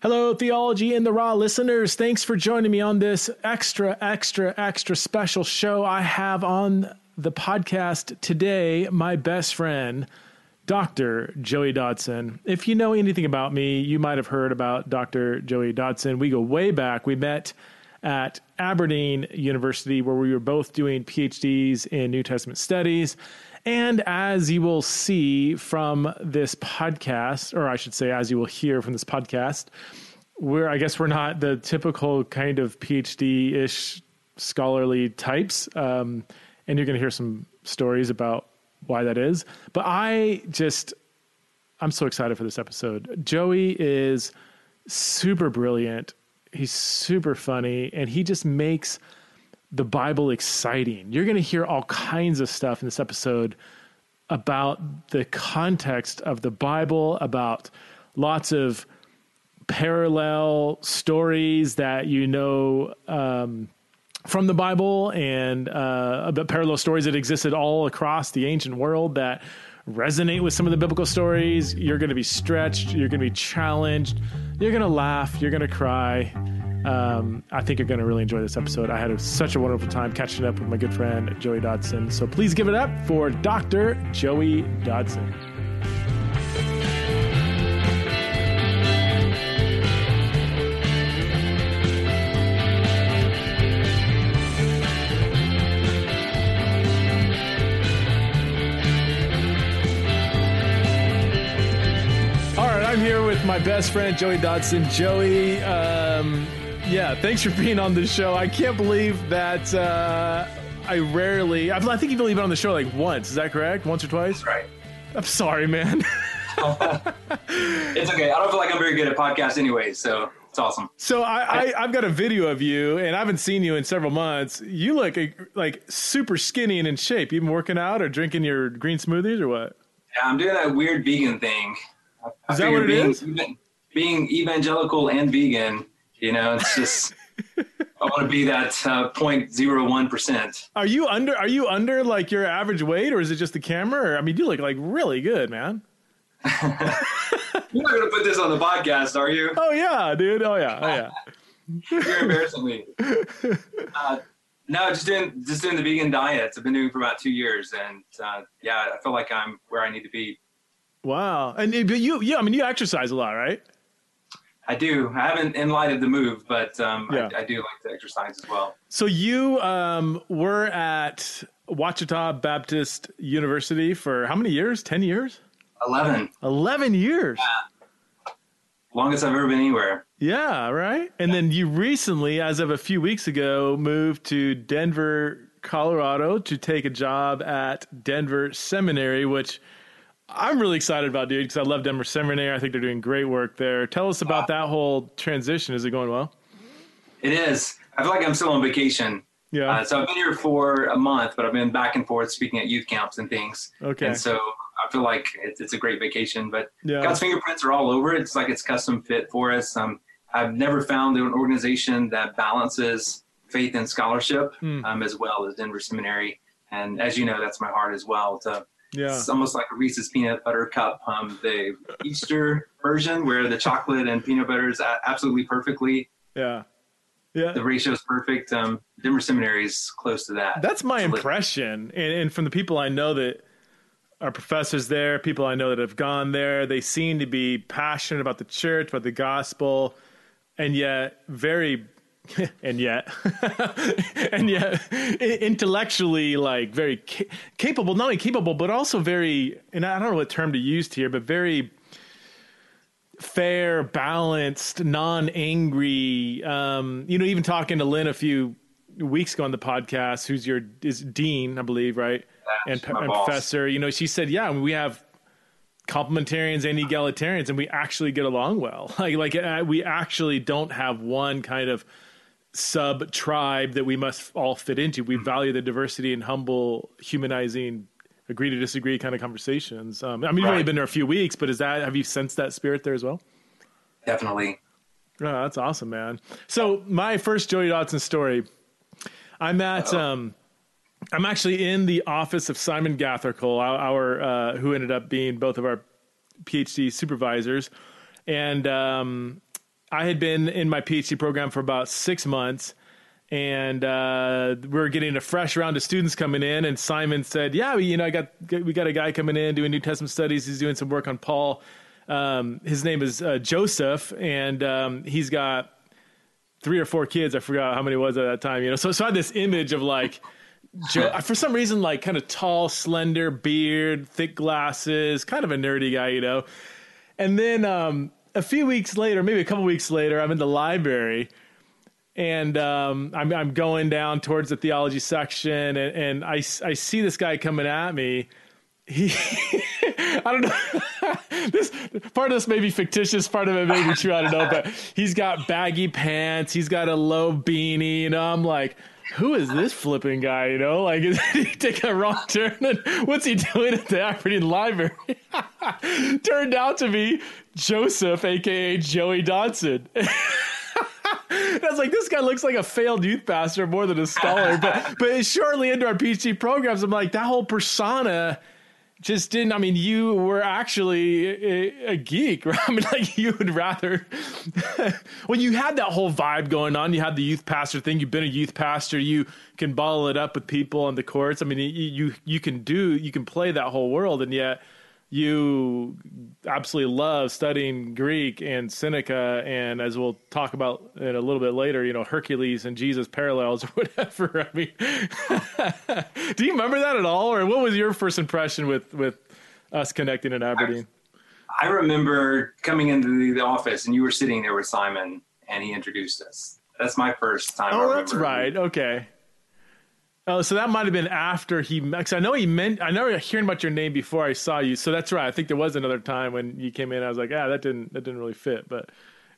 Hello, Theology in the Raw listeners. Thanks for joining me on this extra, extra, extra special show I have on the podcast today. My best friend, Dr. Joey Dodson. If you know anything about me, you might have heard about Dr. Joey Dodson. We go way back. We met at Aberdeen University, where we were both doing PhDs in New Testament studies. And as you will see from this podcast, or I should say, as you will hear from this podcast, we're, I guess, we're not the typical kind of PhD ish scholarly types. Um, and you're going to hear some stories about why that is. But I just, I'm so excited for this episode. Joey is super brilliant. He's super funny, and he just makes the Bible exciting. You're going to hear all kinds of stuff in this episode about the context of the Bible, about lots of parallel stories that you know um, from the Bible and uh, about parallel stories that existed all across the ancient world that resonate with some of the biblical stories. You're going to be stretched, you're going to be challenged, you're going to laugh, you're going to cry. Um, I think you're going to really enjoy this episode. I had a, such a wonderful time catching up with my good friend Joey Dodson. So please give it up for Dr. Joey Dodson. All right, I'm here with my best friend Joey Dodson. Joey, um, yeah, thanks for being on the show. I can't believe that uh, I rarely. I, I think you've only been on the show like once. Is that correct? Once or twice? Right. I'm sorry, man. It's okay. I don't feel like I'm very good at podcasts anyway, so it's awesome. so I, I, I've got a video of you, and I haven't seen you in several months. You look like, like super skinny and in shape. You been working out or drinking your green smoothies or what? Yeah, I'm doing that weird vegan thing. I- I Is that what it being, is? being evangelical and vegan, you know, it's just I want to be that uh, 0.01 percent. Are you under? Are you under like your average weight, or is it just the camera? Or, I mean, you look like really good, man. You're not going to put this on the podcast, are you? Oh yeah, dude. Oh yeah. Oh yeah. You're embarrassing me. Uh, no, just doing just doing the vegan diet. I've been doing for about two years, and uh, yeah, I feel like I'm where I need to be. Wow. And but you, yeah, I mean, you exercise a lot, right? I do. I haven't in light of the move, but um, Yeah. I, I do like to exercise as well. So you um, were at Ouachita Baptist University for how many years? Ten years? Eleven. Eleven years. longest I've ever been anywhere. Yeah, right. And then you recently, as of a few weeks ago, moved to Denver, Colorado, to take a job at Denver Seminary, which I'm really excited about, dude, because I love Denver Seminary. I think they're doing great work there. Tell us about that whole transition. Is it going well? It is. I feel like I'm still on vacation. Yeah. Uh, so I've been here for a month, but I've been back and forth speaking at youth camps and things. Okay. And so I feel like it's, it's a great vacation, but Yeah. God's fingerprints are all over it. It's like it's custom fit for us. Um, I've never found an organization that balances faith and scholarship Hmm. um, as well as Denver Seminary. And as you know, that's my heart as well. To Yeah. It's almost like a Reese's peanut butter cup, um, the Easter version where the chocolate and peanut butter is absolutely perfectly. Yeah. Yeah. The ratio is perfect. Um, Denver Seminary is close to that. That's my Absolutely. impression, and, and from the people I know that are professors there, people I know that have gone there, they seem to be passionate about the church, about the gospel, and yet very, and yet, and yet intellectually like very ca- capable, not only capable but also very, and I don't know what term to use here, but very fair, balanced, non-angry. Um, you know, even talking to Lynn a few weeks ago on the podcast, who's your is Dean, I believe, right? That's and, and professor. You know, she said, yeah, we have complementarians and egalitarians, and we actually get along well. Like, like uh, we actually don't have one kind of sub tribe that we must all fit into. We value the diversity and humble, humanizing, agree to disagree kind of conversations. Um, I mean, you've only been there a few weeks, but is that have you sensed that spirit there as well? Definitely. Oh, that's awesome, man. So my first Joey Dodson story, I'm at um, I'm actually in the office of Simon Gathercole, our, our uh, who ended up being both of our PhD supervisors, and um, I had been in my PhD program for about six months, and uh, we were getting a fresh round of students coming in. And Simon said, "Yeah, we, you know, I got we got a guy coming in doing New Testament studies. He's doing some work on Paul. Um, his name is uh, Joseph, and um, he's got three or four kids. I forgot how many it was at that time. You know, so so I had this image of like." Joe, for some reason, like kind of tall, slender, beard, thick glasses, kind of a nerdy guy, you know. And then um, a few weeks later, maybe a couple weeks later, I'm in the library and um, I'm, I'm, going down towards the theology section, and, and I, I see this guy coming at me. He, I don't know. this part of this may be fictitious, part of it may be true. I don't know, but he's got baggy pants. He's got a low beanie. Know, I'm like, who is this flipping guy? You know, like is he taking a wrong turn? And what's he doing at the Aberdeen Library? Turned out to be Joseph, aka Joey Dodson. I was like, this guy looks like a failed youth pastor more than a scholar. But but shortly into our PhD programs, I'm like, that whole persona just didn't. I mean, you were actually a, a geek, right? I mean, like you would rather. well, you had that whole vibe going on. You had the youth pastor thing. You've been a youth pastor. You can bottle it up with people on the courts. I mean, you you you can do you can play that whole world, and yet you absolutely love studying Greek and Seneca, and as we'll talk about in a little bit later, you know Hercules and Jesus parallels or whatever. I mean, do you remember that at all, or what was your first impression with with us connecting in Aberdeen? I, I remember coming into the office, and you were sitting there with Simon, and he introduced us. That's my first time. Oh, that's right. Okay. Oh, so that might have been after he. Cause I know he meant. I know hearing about your name before I saw you. So that's right. I think there was another time when you came in. I was like, ah, that didn't that didn't really fit. But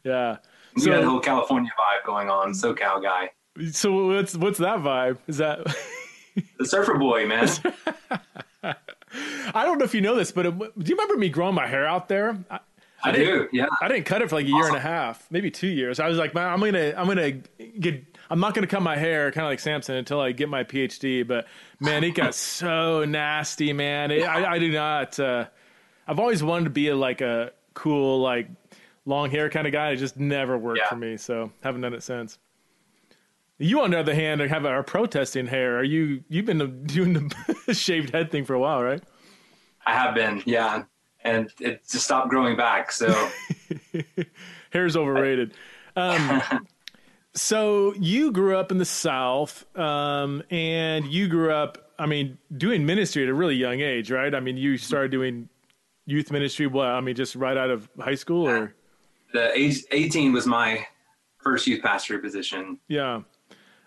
yeah, you so, had a whole California vibe going on. SoCal guy. So what's what's that vibe? Is that the surfer boy, man? I don't know if you know this, but it, do you remember me growing my hair out there? I, I, I do. Yeah. I didn't cut it for like a year awesome. and a half, maybe two years. I was like, man, I'm gonna I'm gonna get I'm not going to cut my hair kind of like Samson until I get my PhD. But man, it got so nasty, man. It, I, I, do not. Uh, I've always wanted to be a, like a cool, like long hair kind of guy. It just never worked yeah. for me. So haven't done it since. You, on the other hand, have are protesting hair. Are you? You've been doing the shaved head thing for a while, right? I have been, yeah, and it just stopped growing back. So hair's overrated. Um, so you grew up in the South, um, and you grew up, I mean, doing ministry at a really young age, right? I mean, you started doing youth ministry. What? I mean, just right out of high school, or the age eighteen was my first youth pastor position. Yeah.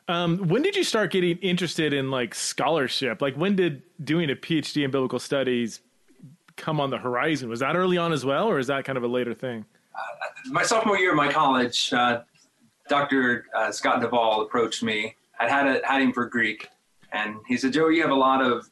Um, when did you start getting interested in like scholarship? Like, when did doing a PhD in biblical studies come on the horizon? Was that early on as well, or is that kind of a later thing? Uh, my sophomore year of my college, uh, Dr. Uh, Scott Duvall approached me. I had a, had him for Greek, and he said, "Joe, you have a lot of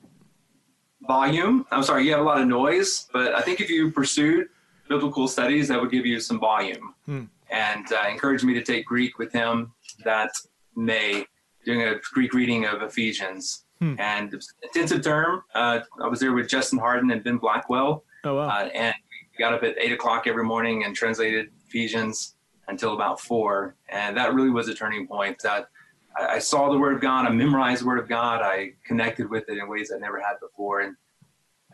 volume. I'm sorry, you have a lot of noise, but I think if you pursued biblical studies, that would give you some volume." Hmm. And uh, encouraged me to take Greek with him that May, doing a Greek reading of Ephesians. Hmm. And intensive term. Uh, I was there with Justin Hardin and Ben Blackwell. Oh wow! Uh, and we got up at eight o'clock every morning and translated Ephesians until about four. And that really was a turning point that I, I saw the word of God, I memorized the word of God, I connected with it in ways I never had before. And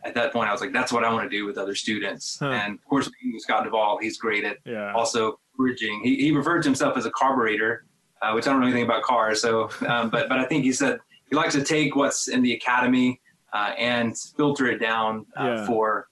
at that point, I was like, that's what I want to do with other students. Huh. And of course, Scott Duvall, he's great at yeah. also bridging. He, he referred to himself as a carburetor, uh, which I don't know anything about cars. So, um, but, but I think he said he likes to take what's in the academy uh, and filter it down uh, yeah. for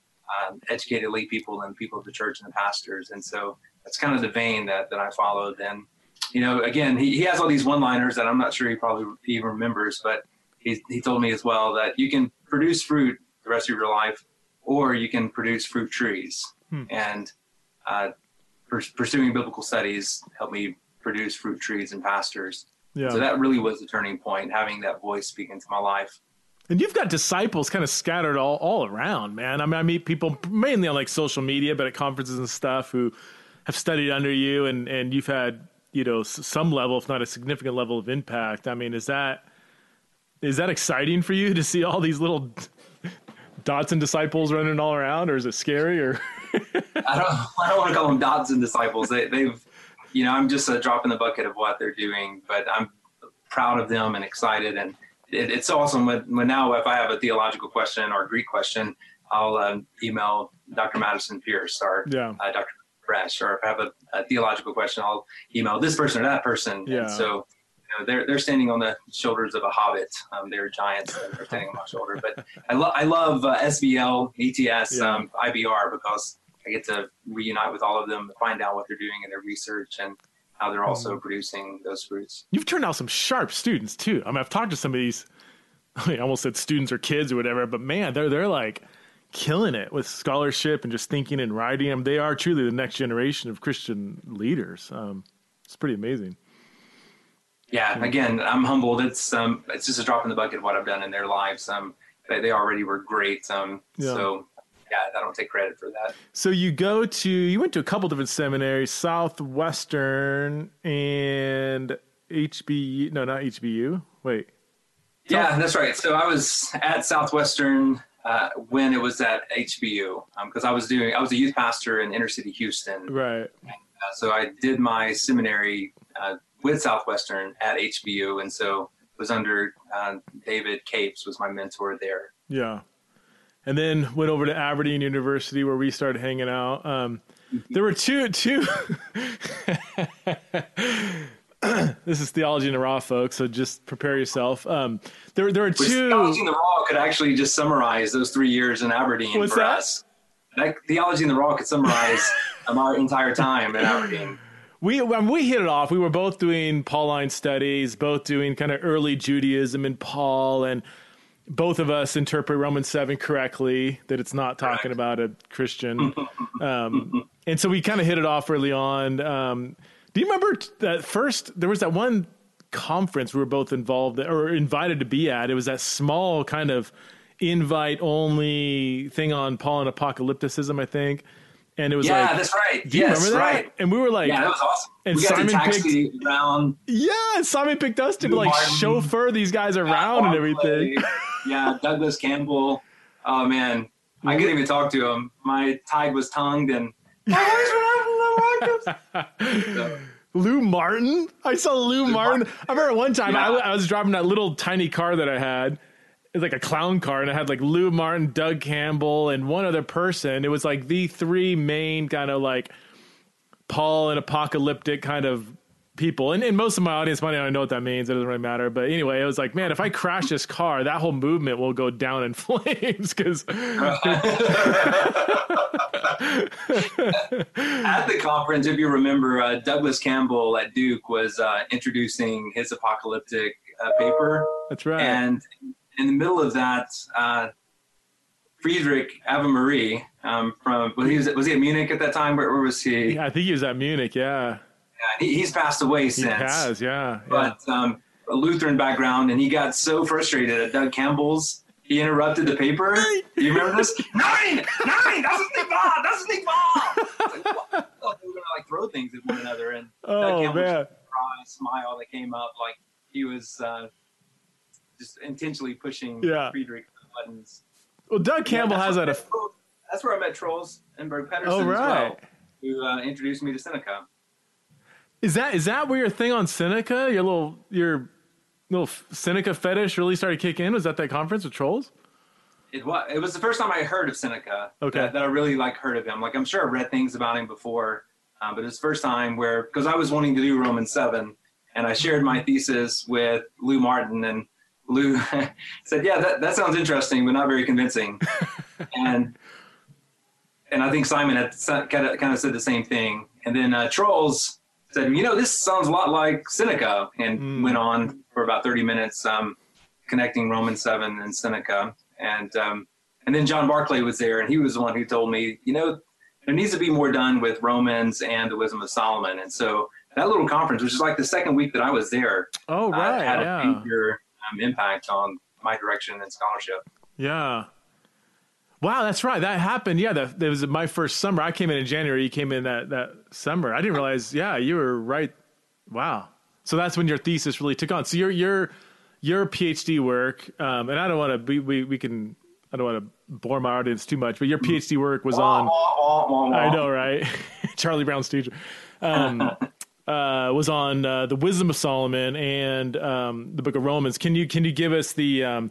um, educated lay people and people of the church and the pastors. And so that's kind of the vein that, that I followed. And, you know, again, he, he has all these one liners that I'm not sure he probably even remembers, but he, he told me as well that you can produce fruit the rest of your life, or you can produce fruit trees. Hmm. And uh, pursuing biblical studies helped me produce fruit trees and pastors. Yeah. So that really was the turning point, having that voice speak into my life. And you've got disciples kind of scattered all, all around, man. I mean, I meet people mainly on like social media, but at conferences and stuff who have studied under you and and you've had you know some level, if not a significant level of impact. I mean, is that is that exciting for you to see all these little dots and disciples running all around, or is it scary? Or I don't I don't want to call them dots and disciples. They, they've you know, I'm just a drop in the bucket of what they're doing, but I'm proud of them and excited. And it, it's awesome when, when now if I have a theological question or a Greek question, I'll um, email Dr. Madison Pierce or Yeah. uh, Dr. Fresh, or if I have a, a theological question, I'll email this person or that person. Yeah. And so, you know, they're they're standing on the shoulders of a hobbit. Um, they're giants. And they're standing on my shoulder. But I love I love uh, SBL, ETS, Yeah. um, IBR because I get to reunite with all of them, find out what they're doing in their research and how they're also Mm-hmm. producing those fruits. You've turned out some sharp students too. I mean, I've talked to some of these. I, mean, I almost said students or kids or whatever, but man, they're they're like killing it with scholarship and just thinking and writing. them. they are truly the next generation of Christian leaders. Um, it's pretty amazing. Yeah, again, I'm humbled. It's um, it's just a drop in the bucket of what I've done in their lives. Um, they, they already were great. Um, Yeah. so yeah, I don't take credit for that. So you go to you went to a couple different seminaries, Southwestern and HBU. No, not HBU. Wait, Yeah, that's right. So I was at Southwestern uh, when it was at HBU because I was doing I was a youth pastor in inner city Houston. right. Uh, so I did my seminary uh, with Southwestern at HBU, and so was under uh, David Capes was my mentor there. Yeah. And then went over to Aberdeen University where we started hanging out. Um, there were two two. this is theology in the raw, folks. So just prepare yourself. Um, there there are Which two. Theology in the Raw could actually just summarize those three years in Aberdeen What's for that? us. Like Theology in the Raw could summarize um, our entire time in Aberdeen. we when we hit it off. We were both doing Pauline studies, both doing kind of early Judaism and Paul, and both of us interpret Romans seven correctly. That it's not talking Correct. about a Christian, um, and so we kind of hit it off early on. Um, do you remember that first? There was that one conference we were both involved or invited to be at. It was that small kind of invite only thing on Paul and apocalypticism, I think. And it was like, Yeah, like, that's right. do you yes, remember that? right. And we were like, Yeah, that was awesome. And we got Simon to taxi around yeah, and Simon picked us to Lou like Martyn. chauffeur these guys around and everything. yeah, Douglas Campbell. Oh man, I couldn't even talk to him. My tide was tongued, and So, Lou Martyn? I saw Lou, Martyn. Martyn. I remember one time I, Yeah. I was driving that little tiny car that I had. It was like a clown car, and I had like Lou Martyn, Doug Campbell, and one other person. It was like the three main kind of like Paul and apocalyptic kind of people. And, and most of my audience might not know what that means. It doesn't really matter. But anyway, it was like, man, if I crash this car, that whole movement will go down in flames because at the conference, if you remember, uh, Douglas Campbell at Duke was uh, introducing his apocalyptic uh, paper, that's right. and in the middle of that, uh, Friedrich Ave um, from was he, was he at Munich at that time? Where, where was he? yeah, I think he was at Munich. Yeah, Yeah, he he's passed away he since. has. Yeah, yeah. but um, a Lutheran background, and he got so frustrated at Doug Campbell's. He interrupted the paper. Do you remember this? nine, nine. That's a big ball. That's a. Like. Oh, they were gonna like throw things at one another, and Doug Oh Campbell man. just cry, smile that came up like he was uh, just intentionally pushing Yeah. Friedrich buttons. Well, Doug Campbell Yeah, has that. met- That's where I met Trolls and Berg Pedersen Oh as right. well, who uh, introduced me to Seneca. Is that is that where your thing on Seneca, your little your little Seneca fetish really started kicking in? Was that that conference with Troels? It was. It was the first time I heard of Seneca. Okay. That, that I really like heard of him. Like I'm sure I've read things about him before, um, but it was the first time where because I was wanting to do Romans seven, and I shared my thesis with Lou Martyn, and Lou said, "Yeah, that, that sounds interesting, but not very convincing." and and I think Simon had kind of kind of said the same thing, and then uh, Troels said, "You know, this sounds a lot like Seneca," and Mm. went on for about 30 minutes um, connecting Romans seven and Seneca, and um, and then John Barclay was there, and he was the one who told me, you know, there needs to be more done with Romans and the Wisdom of Solomon, and so that little conference, which is like the second week that I was there, Oh uh, right, had a yeah, major um, impact on my direction and scholarship. yeah. Wow, that's right. That happened. Yeah, that, that was my first summer. I came in in January. You came in that that summer. I didn't realize. Yeah, you were right. Wow. So that's when your thesis really took on. So your your your PhD work, um, and I don't want to. We, we we can. I don't want to bore my audience too much, but your PhD work was on. I know, right? Charlie Brown's teacher. Um, uh, was on uh, the Wisdom of Solomon and um, the Book of Romans. Can you can you give us the um,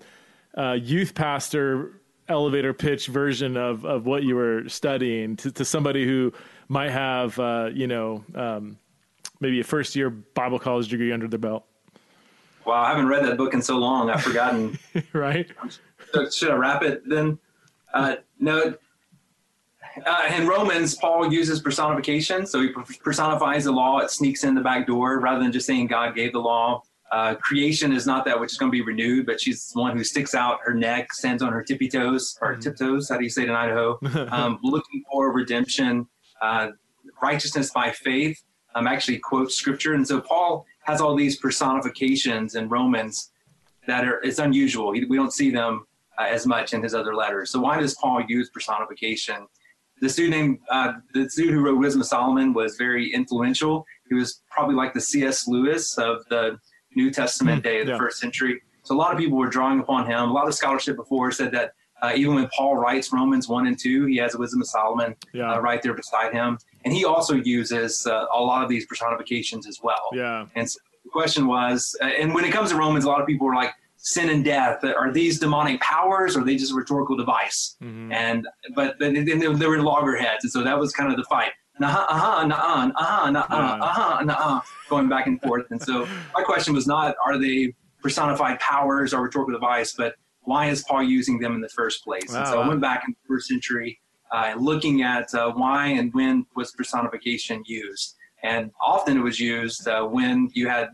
uh, youth pastor elevator pitch version of of what you were studying to, to somebody who might have uh, you know um, maybe a first year Bible college degree under their belt? Wow, I haven't read that book in so long. I've forgotten. right. So should I wrap it then? Uh, no, uh, in Romans, Paul uses personification. So he personifies the law. It sneaks in the back door rather than just saying God gave the law. Uh, creation is not that which is going to be renewed, but she's the one who sticks out her neck, stands on her tippy toes or mm-hmm. tiptoes. How do you say it in Idaho? Um, looking for redemption, uh, righteousness by faith. Um, actually quotes scripture, and so Paul has all these personifications in Romans that are it's unusual. We don't see them uh, as much in his other letters. So why does Paul use personification? this dude named uh, the dude who wrote Wisdom of Solomon was very influential. He was probably like the C.S. Lewis of the New Testament mm, day of the yeah. first century. So a lot of people were drawing upon him. A lot of scholarship before said that uh, even when Paul writes Romans one and two, he has the Wisdom of Solomon yeah. uh, right there beside him, and he also uses uh, a lot of these personifications as well. Yeah. And so the question was, uh, and when it comes to Romans, a lot of people were like, sin and death are these demonic powers or are they just a rhetorical device mm-hmm. and but then they, they were loggerheads and so that was kind of the fight uh-huh, uh-huh, uh-huh, uh-huh, uh-huh, uh-huh, uh-huh, going back and forth and so my question was not are they personified powers or rhetorical device but why is paul using them in the first place wow. and so i went back in the first century uh, looking at uh, why and when was personification used and often it was used uh, when you had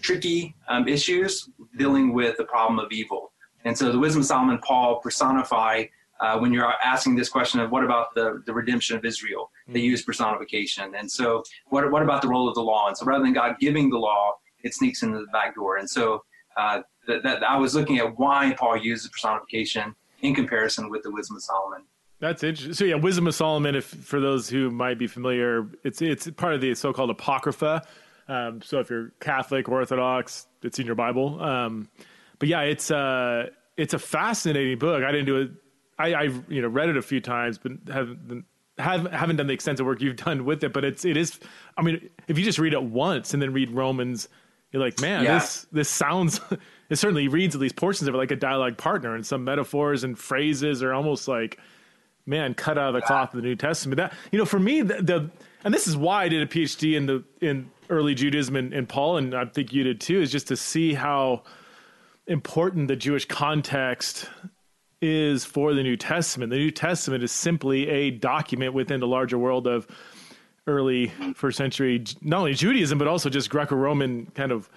tricky um, issues dealing with the problem of evil. And so the Wisdom of Solomon, Paul personify uh, when you're asking this question of what about the, the redemption of Israel? They mm-hmm. use personification. And so what, what about the role of the law? And so rather than God giving the law, it sneaks into the back door. And so uh, that, that I was looking at why Paul uses personification in comparison with the Wisdom of Solomon. That's interesting. So yeah, Wisdom of Solomon. If for those who might be familiar, it's it's part of the so-called Apocrypha, um, so if you're Catholic or Orthodox, it's in your Bible. Um, but yeah, it's uh, it's a fascinating book. I didn't do it. I, I you know read it a few times, but haven't have, haven't done the extensive work you've done with it. But it's it is. I mean, if you just read it once and then read Romans, you're like, man, yeah. this this sounds. it certainly reads at least portions of it like a dialogue partner, and some metaphors and phrases are almost like, man, cut out of the cloth of the New Testament. That you know, for me, the, the and this is why I did a PhD in the in early Judaism and, and Paul, and I think you did too, is just to see how important the Jewish context is for the New Testament. The New Testament is simply a document within the larger world of early first century, not only Judaism, but also just Greco Roman kind of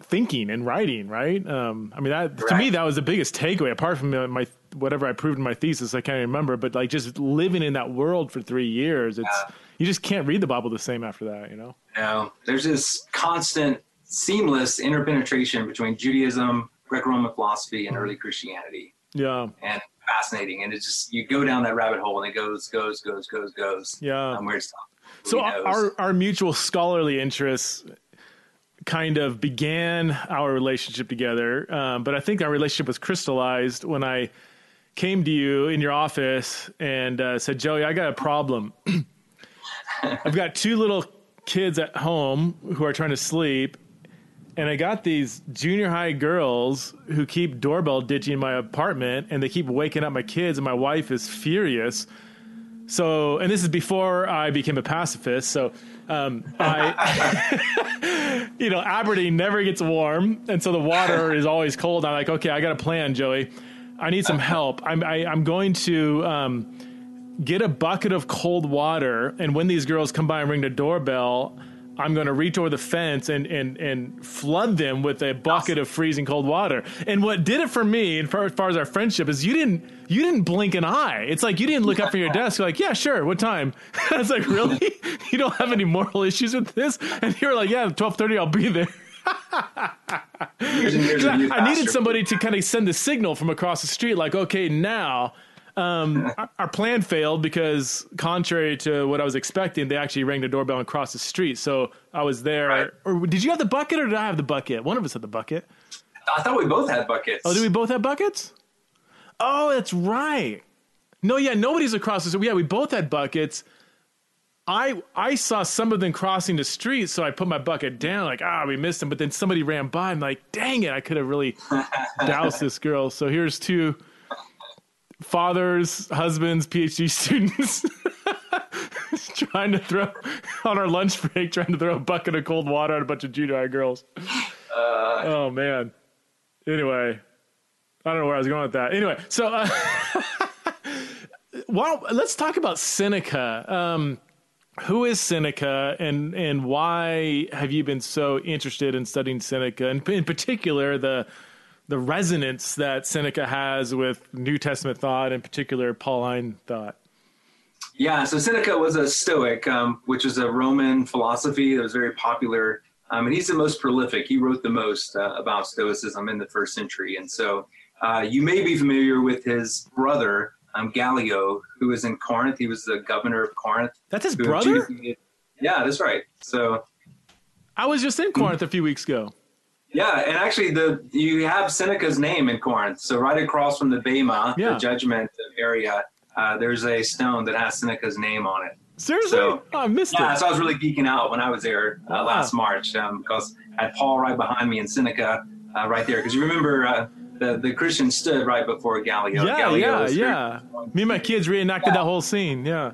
thinking and writing, right? Um, I mean, that to me, that was the biggest takeaway, apart from my whatever I proved in my thesis, I can't remember, but like just living in that world for three years, it's. Yeah you just can't read the Bible the same after that, you know? No, there's this constant, seamless interpenetration between Judaism, Greco-Roman philosophy, and early Christianity. Yeah, and fascinating. And it's just you go down that rabbit hole, and it goes, goes, goes, goes, goes. Yeah, um, so our our mutual scholarly interests kind of began our relationship together, um, but I think our relationship was crystallized when I came to you in your office and uh, said, "Joey, I got a problem." I've got two little kids at home who are trying to sleep, and I got these junior high girls who keep doorbell ditching my apartment, and they keep waking up my kids, and my wife is furious. So, and this is before I became a pacifist. So, um, I, you know, Aberdeen never gets warm, and so the water is always cold. I'm like, okay, I got a plan, Joey. I need some help. I'm I, am i am going to. Um, get a bucket of cold water, and when these girls come by and ring the doorbell, I'm going to reach over the fence and, and, and flood them with a bucket of freezing cold water. And what did it for me, and as far as our friendship, is you didn't you didn't blink an eye. It's like you didn't look up from your desk. You're like, yeah, sure. What time? I was like, really? you don't have any moral issues with this? And you were like, yeah, twelve thirty. I'll be there. I, I needed somebody to kind of send the signal from across the street, like, okay, now um, our, plan failed because, contrary to what I was expecting, they actually rang the doorbell and crossed the street. So I was there. Right. Or did you have the bucket, or did I have the bucket? One of us had the bucket. I thought we both had buckets. Oh, did we both have buckets? Oh, that's right. No, yeah, nobody's across the street. Yeah, we both had buckets. I I saw some of them crossing the street, so I put my bucket down, like ah, we missed them. But then somebody ran by. I'm like, dang it, I could have really doused this girl. So here's two fathers, husbands, PhD students trying to throw on our lunch break, trying to throw a bucket of cold water at a bunch of junior high girls. Uh, oh man. Anyway, I don't know where I was going with that. Anyway, so uh, let's talk about Seneca. Um, who is Seneca and and why have you been so interested in studying Seneca and in particular the the resonance that Seneca has with New Testament thought in particular Pauline thought yeah so Seneca was a Stoic um, which is a Roman philosophy that was very popular um, and he's the most prolific he wrote the most uh, about Stoicism in the first century and so uh, you may be familiar with his brother um, Gallio, who was in Corinth. He was the governor of Corinth. That's his brother. Yeah, that's right. So I was just in Corinth a few weeks ago. Yeah, and actually, the you have Seneca's name in Corinth. So right across from the Bema, yeah. the Judgment area, uh, there's a stone that has Seneca's name on it. Seriously? So, oh, I missed yeah, it. so I was really geeking out when I was there uh, wow. last March um, because I had Paul right behind me and Seneca uh, right there. Because you remember uh, the, the Christian stood right before Gallio. Yeah, Gallio yeah, yeah. Me and my kids reenacted yeah. that whole scene. Yeah.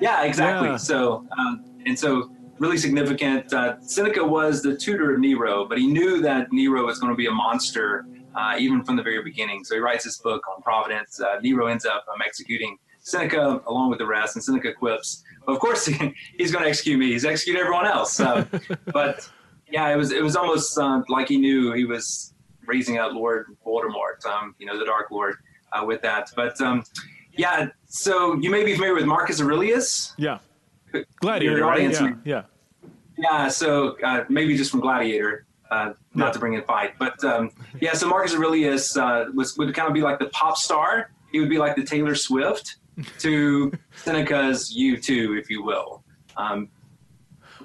Yeah, exactly. Yeah. So, um, and so really significant. Uh, Seneca was the tutor of Nero, but he knew that Nero was going to be a monster uh, even from the very beginning. So he writes this book on Providence. Uh, Nero ends up um, executing Seneca along with the rest, and Seneca quips, "Of course, he's going to execute me. He's executed everyone else." But yeah, it was it was almost uh, like he knew he was raising out Lord Voldemort, um, you know, the Dark Lord, uh, with that. But um, yeah, so you may be familiar with Marcus Aurelius. Yeah, Gladiator. Right? Yeah, yeah. Yeah. So uh, maybe just from Gladiator, uh, not yeah. to bring in fight, but um, yeah. So Marcus Aurelius uh, was would kind of be like the pop star. He would be like the Taylor Swift to Seneca's U2, if you will. Um,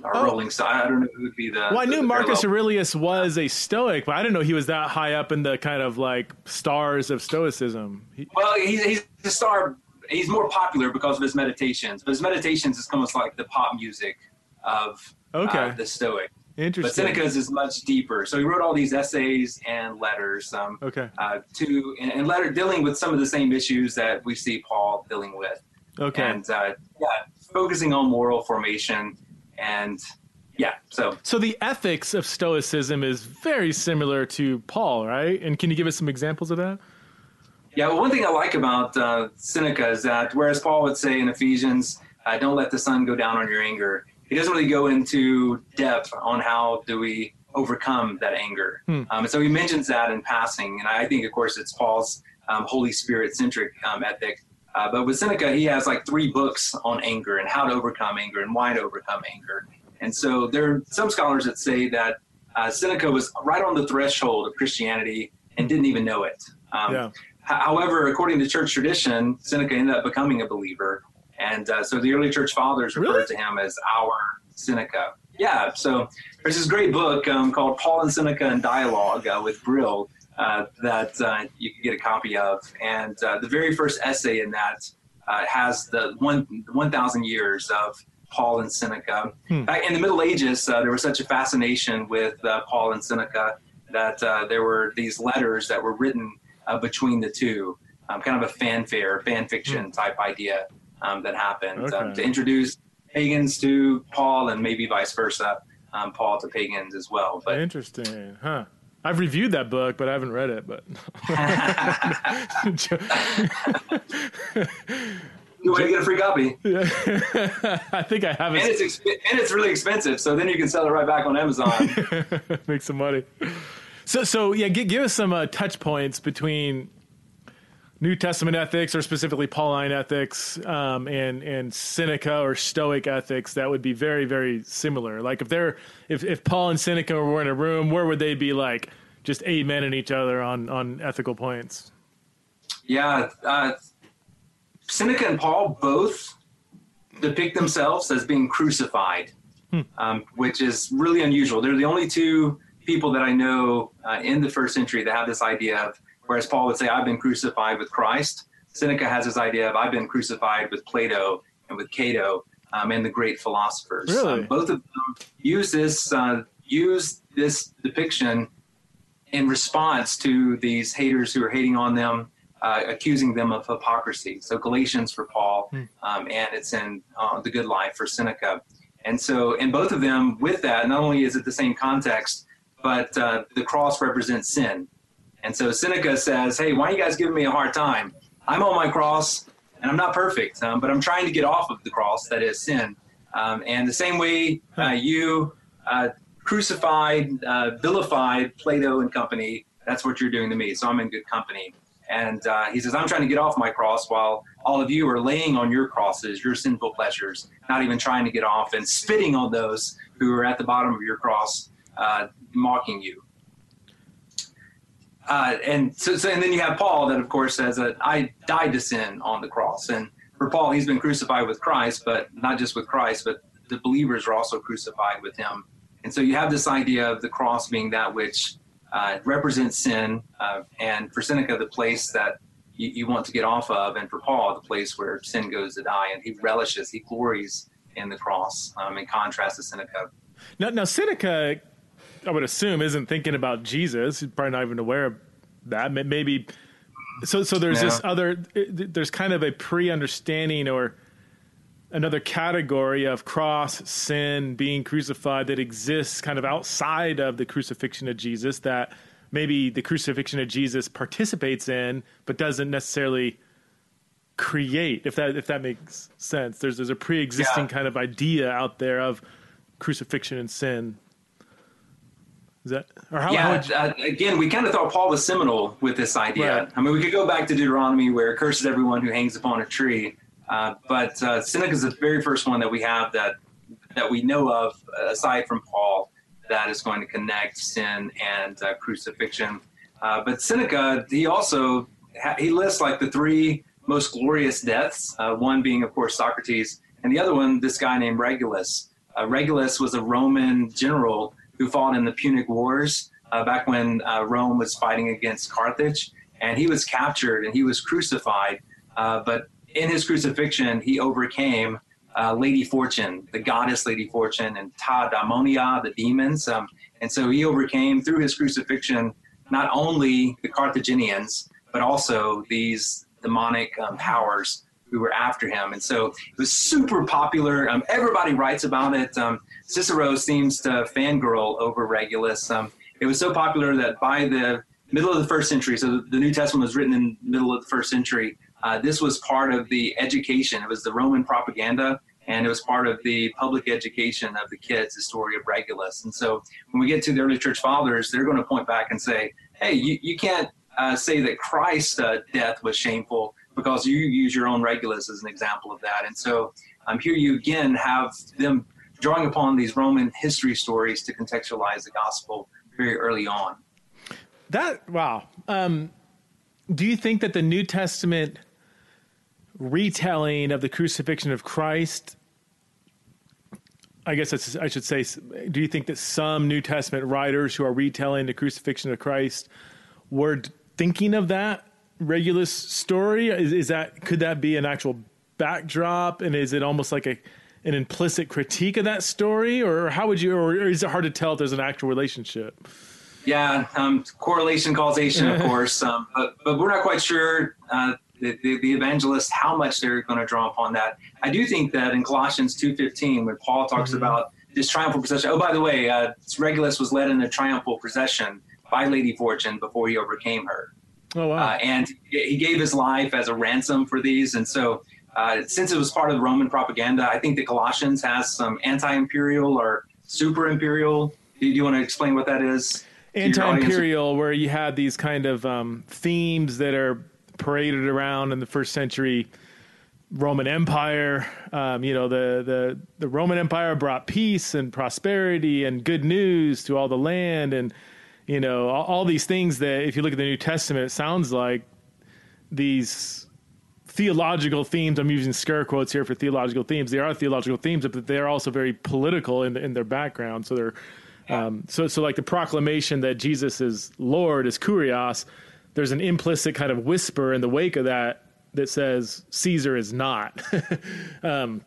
our oh. Rolling Stone. I don't know who would be the. Well, I knew the Marcus parallel. Aurelius was a Stoic, but I didn't know he was that high up in the kind of like stars of Stoicism. He, well, he's he's a star. He's more popular because of his meditations. But his meditations is almost like the pop music of okay. Uh, the Stoic. Interesting. But Seneca's is much deeper. So he wrote all these essays and letters. Um, okay. Uh, to and, and letter dealing with some of the same issues that we see Paul dealing with. Okay. And uh, yeah, focusing on moral formation and yeah so so the ethics of stoicism is very similar to paul right and can you give us some examples of that yeah well one thing i like about uh, seneca is that whereas paul would say in ephesians uh, don't let the sun go down on your anger he doesn't really go into depth on how do we overcome that anger hmm. um, and so he mentions that in passing and i think of course it's paul's um, holy spirit centric um, ethic uh, but with Seneca, he has like three books on anger and how to overcome anger and why to overcome anger. And so there are some scholars that say that uh, Seneca was right on the threshold of Christianity and didn't even know it. Um, yeah. However, according to church tradition, Seneca ended up becoming a believer. And uh, so the early church fathers referred really? to him as our Seneca. Yeah, so there's this great book um, called Paul and Seneca in Dialogue uh, with Brill uh, that uh, you can get a copy of. And uh, the very first essay in that uh, has the one 1,000 years of Paul and Seneca. Hmm. in the Middle Ages, uh, there was such a fascination with Paul and Seneca that there were these letters that were written between the two, um, kind of a fanfare, fan fiction hmm. type idea um, that happened um, okay. to introduce pagans to Paul and maybe vice versa. Um, Paul to pagans as well. But interesting, huh? I've reviewed that book, but I haven't read it. But you want to get a free copy? Yeah. I think I have it. And it's exp- and it's really expensive, so then you can sell it right back on Amazon. Make some money. So, so yeah, give, give us some uh, touch points between New Testament ethics, or specifically Pauline ethics, um, and and Seneca or Stoic ethics that would be very very similar. Like if they're if if Paul and Seneca were in a room, where would they be like just amening each other on on ethical points? Yeah, uh, Seneca and Paul both depict themselves as being crucified, hmm. um, which is really unusual. They're the only two people that I know uh, in the first century that have this idea of Whereas Paul would say, I've been crucified with Christ. Seneca has this idea of, I've been crucified with Plato and with Cato. um, and the great philosophers. Really? Um, both of them use this uh, use this depiction in response to these haters who are hating on them, uh, accusing them of hypocrisy. So Galatians for Paul, Hmm. um, and it's in uh, the Good Life for Seneca. And so, in both of them, with that, not only is it the same context, but uh, the cross represents sin. And so Seneca says, "Hey, why are you guys giving me a hard time? I'm on my cross, and I'm not perfect, um, but I'm trying to get off of the cross, that is sin. Um, and the same way uh, you uh, crucified, uh, vilified Plato and company, that's what you're doing to me. So I'm in good company." And uh, he says, I'm trying to get off my cross while all of you are laying on your crosses, your sinful pleasures, not even trying to get off and spitting on those who are at the bottom of your cross, uh, mocking you. Uh, and so, so, and then you have Paul that, of course, says that I died to sin on the cross. And for Paul, he's been crucified with Christ, but not just with Christ, but the believers are also crucified with him. And so you have this idea of the cross being that which uh, represents sin, uh, and for Seneca, the place that you, you, want to get off of, and for Paul, the place where sin goes to die, and he relishes, he glories in the cross, um, in contrast to Seneca. Now, now, Seneca, I would assume, isn't thinking about Jesus. He's probably not even aware of that. Maybe so. So there's yeah. this other. Eh, there's kind of a pre-understanding or another category of cross, sin, being crucified that exists kind of outside of the crucifixion of Jesus that maybe the crucifixion of Jesus participates in, but doesn't necessarily create. If that if that makes sense, there's there's a pre-existing Yeah. kind of idea out there of crucifixion and sin. Is that or how? how yeah, would you, uh, again, we kind of thought Paul was seminal with this idea. Right. I mean, we could go back to Deuteronomy where it curses everyone who hangs upon a tree, uh, but uh, Seneca is the very first one that we have that that we know of, aside from Paul, that is going to connect sin and uh, crucifixion. Uh, but Seneca, he also ha- he lists like the three most glorious deaths. Uh, one being, of course, Socrates, and the other one, this guy named Regulus. Uh, Regulus was a Roman general who fought in the Punic Wars uh, back when uh, Rome was fighting against Carthage, and he was captured and he was crucified. Uh, but in his crucifixion, he overcame uh, Lady Fortune, the goddess Lady Fortune, and Ta Daimonia, the demons. Um, and so he overcame through his crucifixion not only the Carthaginians, but also these demonic um, powers who were after him. And so it was super popular. Um, everybody writes about it. Um, Cicero seems to fangirl over Regulus. Um, it was so popular that by the middle of the first century, so the New Testament was written in the middle of the first century, uh, this was part of the education. It was the Roman propaganda, and it was part of the public education of the kids, the story of Regulus. And so when we get to the early church fathers, they're going to point back and say, hey, you, you can't uh, say that Christ's uh, death was shameful because you use your own Regulus as an example of that. And so um, here you again have them drawing upon these Roman history stories to contextualize the gospel very early on. that wow. Um, do you think that the New Testament retelling of the crucifixion of Christ? I guess I should say. Do you think that some New Testament writers who are retelling the crucifixion of Christ were thinking of that Regulus story? Is, is that could that be an actual backdrop, and is it almost like a an implicit critique of that story, or how would you, or is it hard to tell if there's an actual relationship? Yeah, um, correlation, causation, of course, um, but, but we're not quite sure. Uh, the, the, the evangelists how much they're going to draw upon that. I do think that in Colossians two fifteen, when Paul talks Mhm. about this triumphal procession. Oh, by the way, uh, Regulus was led in a triumphal procession by Lady Fortune before he overcame her, Oh wow! uh, and he gave his life as a ransom for these. And so, uh, since it was part of the Roman propaganda, I think the Colossians has some anti-imperial or super-imperial. Do you want to explain what that is? audience? anti-imperial where you had these kind of um, themes that are paraded around in the first century Roman Empire. Um, you know, the, the the Roman Empire brought peace and prosperity and good news to all the land, and you know all, all these things that, if you look at the New Testament, it sounds like these theological themes. I'm using scare quotes here for theological themes. They are theological themes, but they are also very political in, in their background. So they're um, so so like the proclamation that Jesus is Lord is kurios. There's an implicit kind of whisper in the wake of that that says Caesar is not. um,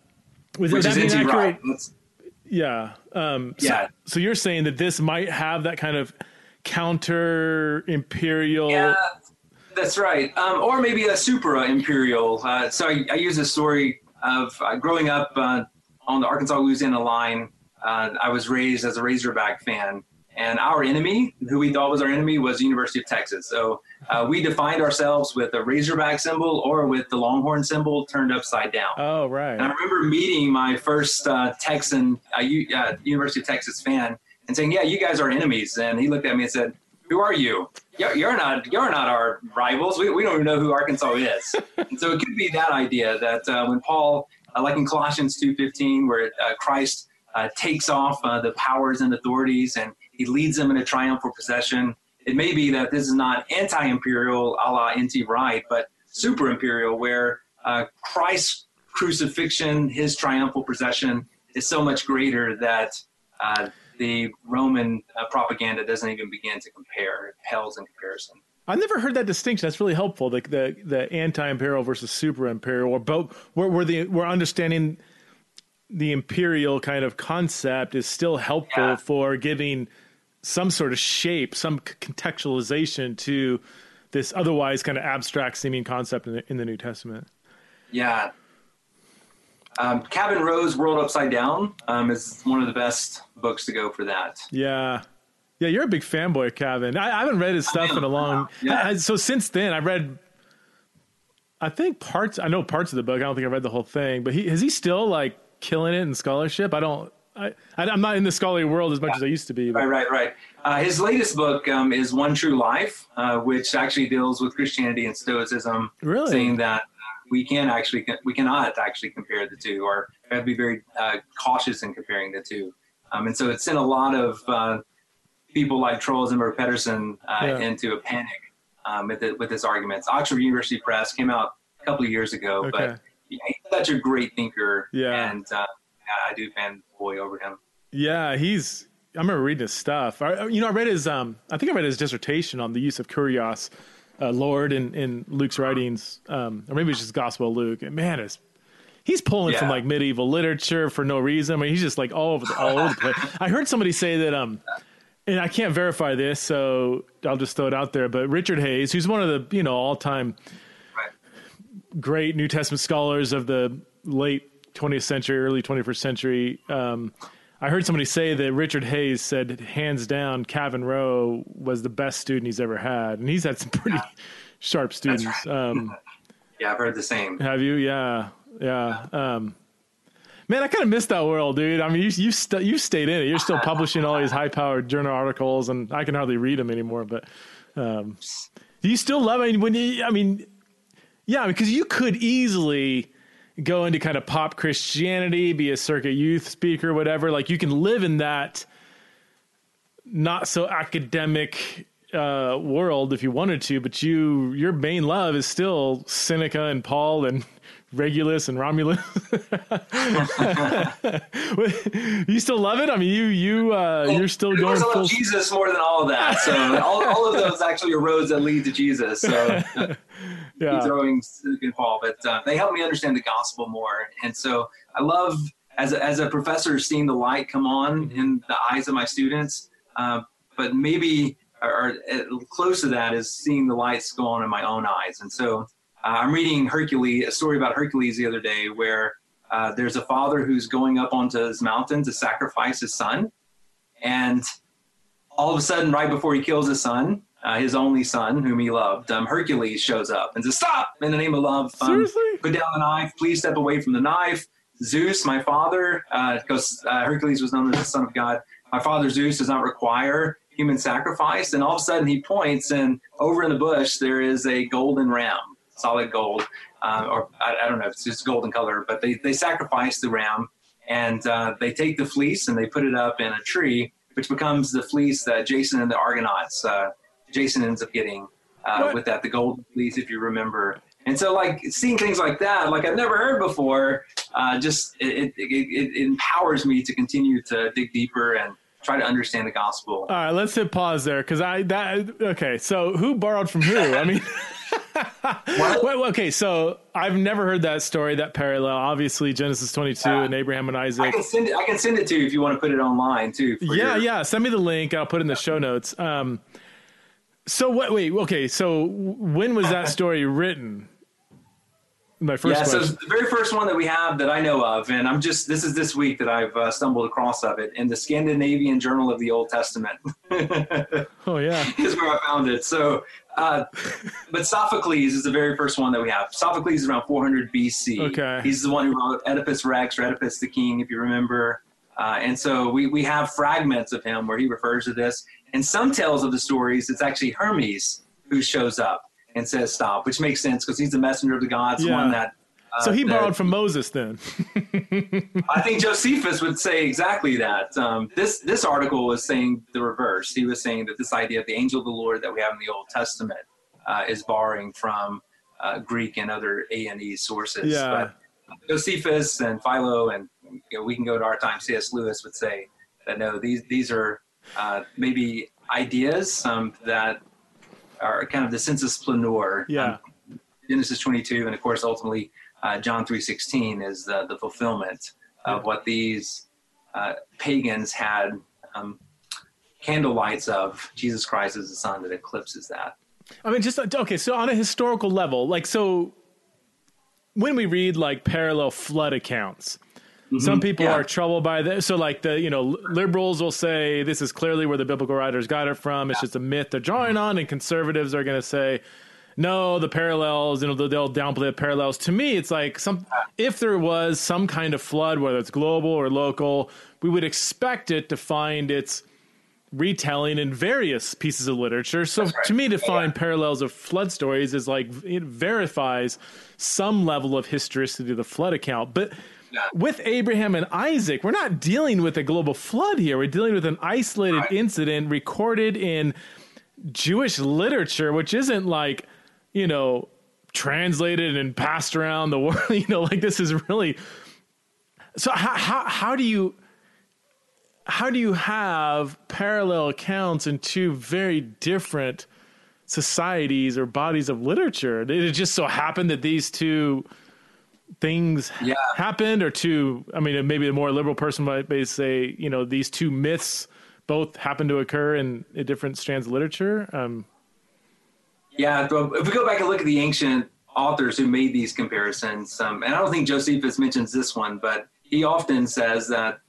Was which that is mean NT accurate? Yeah. Um, so, Yeah. So you're saying that this might have that kind of counter imperial. Yeah, that's right. Um, or maybe a supra imperial. Uh, so I, I use a story of uh, growing up uh, on the Arkansas Louisiana line. Uh, I was raised as a Razorback fan, and our enemy, who we thought was our enemy, was the University of Texas. So uh, we defined ourselves with a Razorback symbol or with the Longhorn symbol turned upside down. Oh, right. And I remember meeting my first uh, Texan, uh, U, uh, University of Texas fan, and saying, "Yeah, you guys are enemies." And he looked at me and said, "Who are you? You're, you're not. You're not our rivals. We, we don't even know who Arkansas is." and so it could be that idea that uh, when Paul, uh, like in Colossians two fifteen, where uh, Christ uh, takes off uh, the powers and authorities and he leads them in a triumphal procession. It may be that this is not anti-imperial, a la N.T. Wright, but super imperial, where uh, Christ's crucifixion, his triumphal procession, is so much greater that uh, the Roman uh, propaganda doesn't even begin to compare. It pales in comparison. I never heard that distinction. That's really helpful. The the, the anti imperial versus super imperial, or both, where, where the we're understanding the imperial kind of concept is still helpful Yeah. for giving some sort of shape, some contextualization to this otherwise kind of abstract seeming concept in the, in the New Testament. Yeah. Um, Kavin Rowe's World Upside Down um, is one of the best books to go for that. Yeah. Yeah, you're a big fanboy, Kevin. I, I haven't read his stuff in a long. Yeah. I- so since then, I read. I think parts. I know parts of the book. I don't think I read the whole thing. But he is he still like killing it in scholarship? I don't. I, I I'm not in the scholarly world as much as I used to be. But, Right, right, right. Uh, his latest book um, is One True Life, uh, which actually deals with Christianity and Stoicism, Really? saying that we can actually we cannot actually compare the two, or have to be very uh, cautious in comparing the two. Um, and so it sent a lot of uh, people like Trolls and Pedersen uh, Yeah. into a panic um, with, it, with his arguments. Oxford University Press came out a couple of years ago, Okay. but yeah, he's such a great thinker, Yeah. and uh, I do fanboy over him. Yeah, he's. I remember reading his stuff. I, you know, I read his. Um, I think I read his dissertation on the use of kurios, uh, Lord, in, in Luke's writings, um, or maybe it's just Gospel of Luke. And man, it's he's pulling from like medieval literature for no reason. I mean, he's just like all over the, all over the place. I heard somebody say that. Um, and I can't verify this, so I'll just throw it out there. But Richard Hays, who's one of the you know all time Right. great New Testament scholars of the late 20th century, early 21st century. Um, I heard somebody say that Richard Hays said, hands down, Kavin Rowe was the best student he's ever had, and he's had some pretty sharp students. Um, Yeah, I've heard the same. have you? Yeah, yeah. Um, man, I kind of missed that world, dude. I mean, you you st- you stayed in it. You're still publishing all these high powered journal articles, and I can hardly read them anymore. But um, do you still love it when you? I mean, yeah, because you could easily go into kind of pop Christianity, be a circuit youth speaker, whatever. Like you can live in that not so academic uh, world if you wanted to, but you your main love is still Seneca and Paul and Regulus and Romulus. you still love it? I mean, you you uh, you're still going I love Jesus more than all of that. So all, all of those actually are roads that lead to Jesus. So Yeah, throwing Seneca and Paul, but uh, they help me understand the gospel more. And so I love as a, as a professor seeing the light come on Mm-hmm. in the eyes of my students. Uh, but maybe or, or uh, close to that is seeing the lights go on in my own eyes. And so uh, I'm reading Hercules, a story about Hercules the other day, where uh, there's a father who's going up onto his mountain to sacrifice his son, and all of a sudden, right before he kills his son, uh, his only son, whom he loved, um, Hercules shows up and says, "Stop! In the name of love, um, seriously. put down the knife. Please step away from the knife." Zeus, my father, because uh, Hercules was known as the son of God. My father Zeus does not require human sacrifice. And all of a sudden, he points, and over in the bush there is a golden ram, solid gold, uh, or I, I don't know if it's just golden color, but they they sacrifice the ram, and uh, they take the fleece and they put it up in a tree, which becomes the fleece that Jason and the Argonauts. Uh, Jason ends up getting uh, with that, the golden fleece, if you remember. And so, like seeing things like that, like I've never heard before, uh, just it, it, it, empowers me to continue to dig deeper and try to understand the gospel. All right, let's hit pause there because I that okay. So who borrowed from who? I mean, wait, okay. So I've never heard that story, that parallel. Obviously, Genesis twenty-two yeah. and Abraham and Isaac. I can send it. I can send it to you if you want to put it online too. Yeah, your... yeah. Send me the link. I'll put it in the show notes. Um, so what? Wait, okay. So when was that story written? my first yeah, question. so the very first one that we have that I know of, and I'm just this is this week that I've uh, stumbled across of it in the Scandinavian Journal of the Old Testament. oh yeah, is where I found it. So, uh, but Sophocles is the very first one that we have. Sophocles is around 400 BC. Okay, he's the one who wrote Oedipus Rex or Oedipus the King, if you remember. Uh, and so we, we have fragments of him where he refers to this. In some tales of the stories, it's actually Hermes who shows up and says stop, which makes sense because he's the messenger of the gods, yeah. one that. Uh, so he borrowed that, from Moses then. I think Josephus would say exactly that. Um, this this article was saying the reverse. He was saying that this idea of the angel of the Lord that we have in the Old Testament uh, is borrowing from uh, Greek and other A and E sources. Yeah. But Josephus and Philo and you know, we can go to our time. C.S. Lewis would say that no, these these are uh, maybe ideas um, that are kind of the sensus plenior. Yeah. Um, Genesis 22, and of course, ultimately, uh, John 3:16 is the, the fulfillment of yeah. what these uh, pagans had um, candle lights of. Jesus Christ is the sun that eclipses that. I mean, just okay. So on a historical level, like so, when we read like parallel flood accounts, Mm-hmm. Some people yeah. are troubled by this. So, like the you know liberals will say this is clearly where the biblical writers got it from. It's yeah. just a myth they're drawing on, and conservatives are going to say no, the parallels. You know they'll downplay the parallels. To me, it's like some if there was some kind of flood, whether it's global or local, we would expect it to find its retelling in various pieces of literature. So right. to me, to find yeah. parallels of flood stories is like it verifies some level of historicity of the flood account. But with Abraham and Isaac, we're not dealing with a global flood here. We're dealing with an isolated right. incident recorded in Jewish literature, which isn't like, you know, translated and passed around the world. You know, like this is really. So how how how do you how do you have parallel accounts in two very different societies or bodies of literature? Did it just so happen that these two things yeah. happened or two i mean maybe a more liberal person might say you know these two myths both happen to occur in, in different strands of literature um, yeah if we go back and look at the ancient authors who made these comparisons um, and i don't think josephus mentions this one but he often says that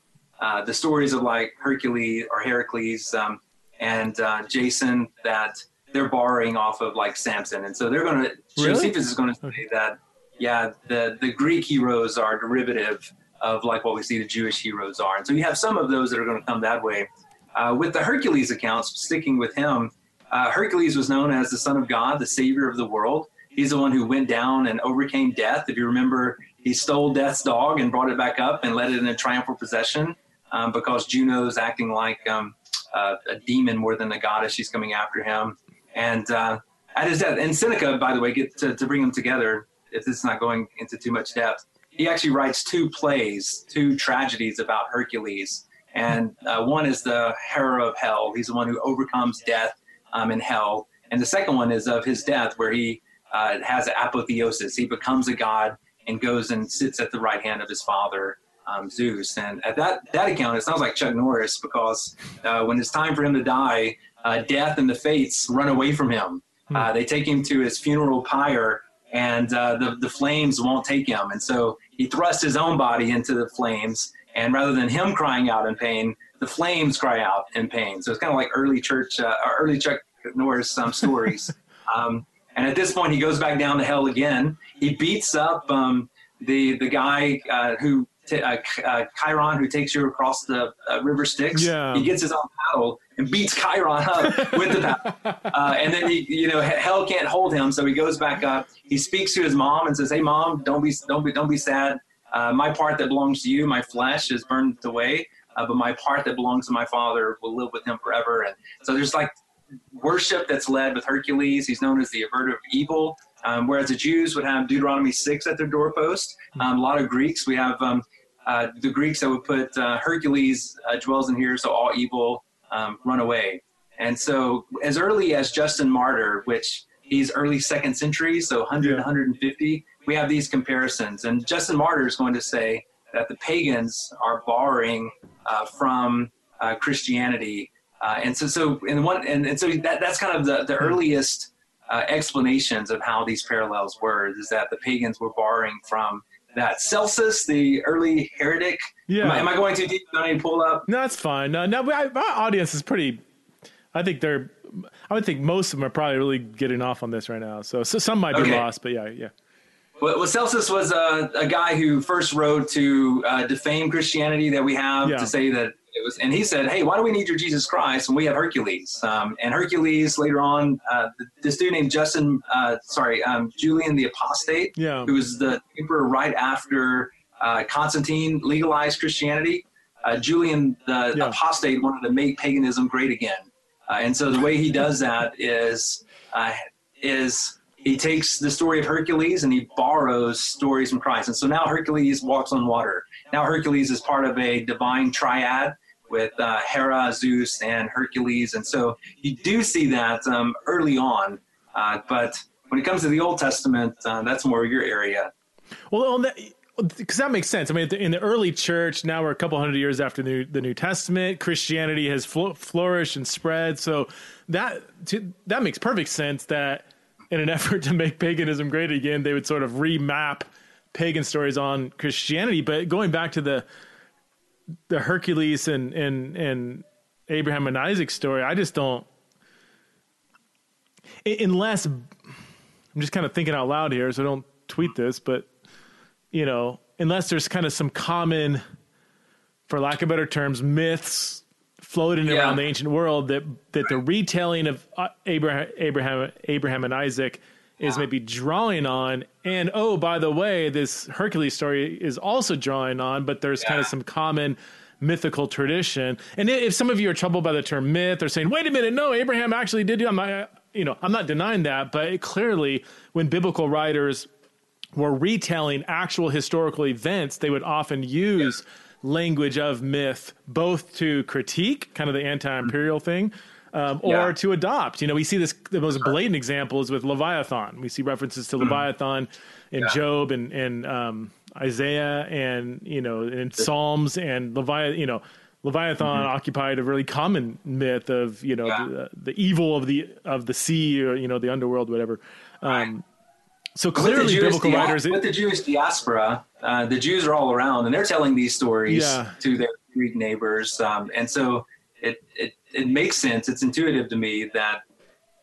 uh, the stories of like hercules or heracles um, and uh, jason that they're borrowing off of like samson and so they're going to really? josephus is going to say that yeah, the, the Greek heroes are derivative of like what we see the Jewish heroes are. And so you have some of those that are going to come that way. Uh, with the Hercules accounts, sticking with him, uh, Hercules was known as the son of God, the savior of the world. He's the one who went down and overcame death. If you remember, he stole death's dog and brought it back up and led it in a triumphal procession um, because Juno's acting like um, uh, a demon more than a goddess. She's coming after him. And uh, at his death, and Seneca, by the way, get to, to bring them together if this is not going into too much depth, he actually writes two plays, two tragedies about Hercules. And uh, one is the Hero of Hell. He's the one who overcomes death um, in hell. And the second one is of his death, where he uh, has apotheosis. He becomes a god and goes and sits at the right hand of his father, um, Zeus. And at that, that account, it sounds like Chuck Norris because uh, when it's time for him to die, uh, death and the fates run away from him. Hmm. Uh, they take him to his funeral pyre and uh, the, the flames won't take him. And so he thrusts his own body into the flames. And rather than him crying out in pain, the flames cry out in pain. So it's kind of like early church, uh, early Chuck Norris um, stories. um, and at this point, he goes back down to hell again. He beats up um, the the guy uh, who t- uh, uh, Charon, who takes you across the uh, river Styx. Yeah. He gets his own paddle and beats Charon up with the paddle. Uh, and then he, you know, hell can't hold him, so he goes back up. He speaks to his mom and says, "Hey, mom, don't be, don't be, don't be sad. Uh, my part that belongs to you, my flesh, is burned away, uh, but my part that belongs to my father will live with him forever." And so there's like worship that's led with Hercules. He's known as the averter of evil. Um, whereas the Jews would have Deuteronomy 6 at their doorpost. Um, a lot of Greeks, we have um, uh, the Greeks that would put uh, Hercules uh, dwells in here, so all evil um, run away. And so, as early as Justin Martyr, which he's early second century, so 100, Yeah. 150, we have these comparisons. And Justin Martyr is going to say that the pagans are borrowing uh, from uh, Christianity. Uh, and so, so in one, and, and so that, that's kind of the, the earliest uh, explanations of how these parallels were, is that the pagans were borrowing from that. Celsus, the early heretic. Yeah. Am I, am I going too deep? Do I need to pull up? No, that's fine. No, no, I, my audience is pretty. I think they're. I would think most of them are probably really getting off on this right now. So, so some might be Okay. lost, but yeah, yeah, Well, well Celsus was a, a guy who first wrote to uh, defame Christianity that we have Yeah. to say that it was, and he said, "Hey, why do we need your Jesus Christ when we have Hercules?" Um, and Hercules later on, uh, this dude named Justin, uh, sorry, um, Julian the Apostate, yeah. who was the emperor right after uh, Constantine legalized Christianity. Uh, Julian the Yeah. apostate wanted to make paganism great again, uh, and so the way he does that is uh, is he takes the story of Hercules and he borrows stories from Christ, and so now Hercules walks on water. Now Hercules is part of a divine triad with uh, Hera, Zeus, and Hercules, and so you do see that um, early on, uh, but when it comes to the Old Testament, uh, that's more your area. Well, because that makes sense. I mean, in the early church, now we're a couple hundred years after the, the New Testament. Christianity has fl- flourished and spread, so that to, that makes perfect sense. That in an effort to make paganism great again, they would sort of remap pagan stories on Christianity. But going back to the the Hercules and and and Abraham and Isaac story, I just don't. Unless I'm just kind of thinking out loud here, so don't tweet this, but you know, unless there's kind of some common, for lack of better terms, myths floating Yeah. around the ancient world that that the retelling of uh, Abraham, Abraham, Abraham and Isaac is maybe drawing on. And oh, by the way, this Hercules story is also drawing on, but there's kind of some common mythical tradition. And if some of you are troubled by the term myth or saying, wait a minute, no, Abraham actually did do, I'm not, you know, I'm not denying that, but clearly when biblical writers were retelling actual historical events, they would often use language of myth both to critique kind of the anti-imperial thing um, or Yeah. to adopt. You know, we see this the most blatant example is with Leviathan. We see references to Leviathan in Yeah. Job and and um, Isaiah and you know in Psalms and Leviathan. You know. Leviathan occupied a really common myth of you know Yeah. the, the evil of the of the sea or you know the underworld whatever. Um, Right. so clearly, biblical dia- writers. with the Jewish diaspora, uh, the Jews are all around, and they're telling these stories to their Greek neighbors, um, and so it, it it makes sense. It's intuitive to me that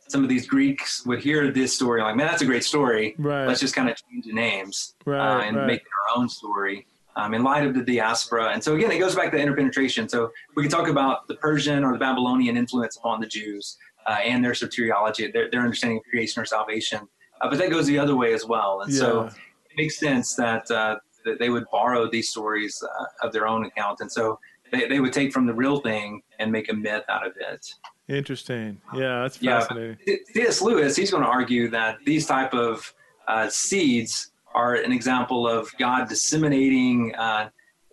some of these Greeks would hear this story like, "Man, that's a great story. Right. Let's just kind of change the names uh, and right. make our own story." Um, in light of the diaspora, and so again, it goes back to interpenetration. So we can talk about the Persian or the Babylonian influence upon the Jews uh, and their soteriology, their, their understanding of creation or salvation. Uh, but that goes the other way as well. And so it makes sense that, uh, that they would borrow these stories uh, of their own account. And so they, they would take from the real thing and make a myth out of it. Interesting. Yeah, that's Yeah. fascinating. C.S. Lewis, he's going to argue that these type of uh, seeds are an example of God disseminating uh,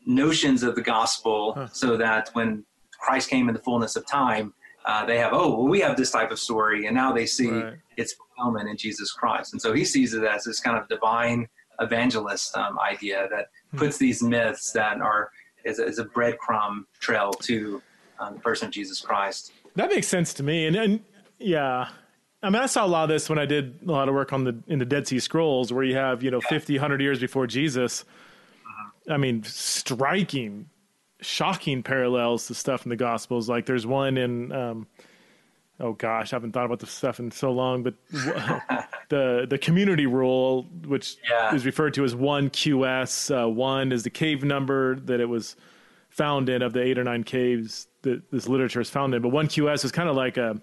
notions of the gospel Huh. so that when Christ came in the fullness of time, uh, they have, oh, well, we have this type of story, and now they see Right. its fulfillment in Jesus Christ. And so he sees it as this kind of divine evangelist um, idea that Hmm. puts these myths that are is, is a breadcrumb trail to um, the person of Jesus Christ. That makes sense to me. And, and yeah, I mean, I saw a lot of this when I did a lot of work on the in the Dead Sea Scrolls, where you have you know 50, 100 years before Jesus. I mean, striking, shocking parallels to stuff in the Gospels. Like there's one in. Um, Oh gosh, I haven't thought about this stuff in so long, but the the community rule, which Yeah. is referred to as one QS, uh, one is the cave number that it was found in of the eight or nine caves that this literature is found in. But one QS is kind of like a,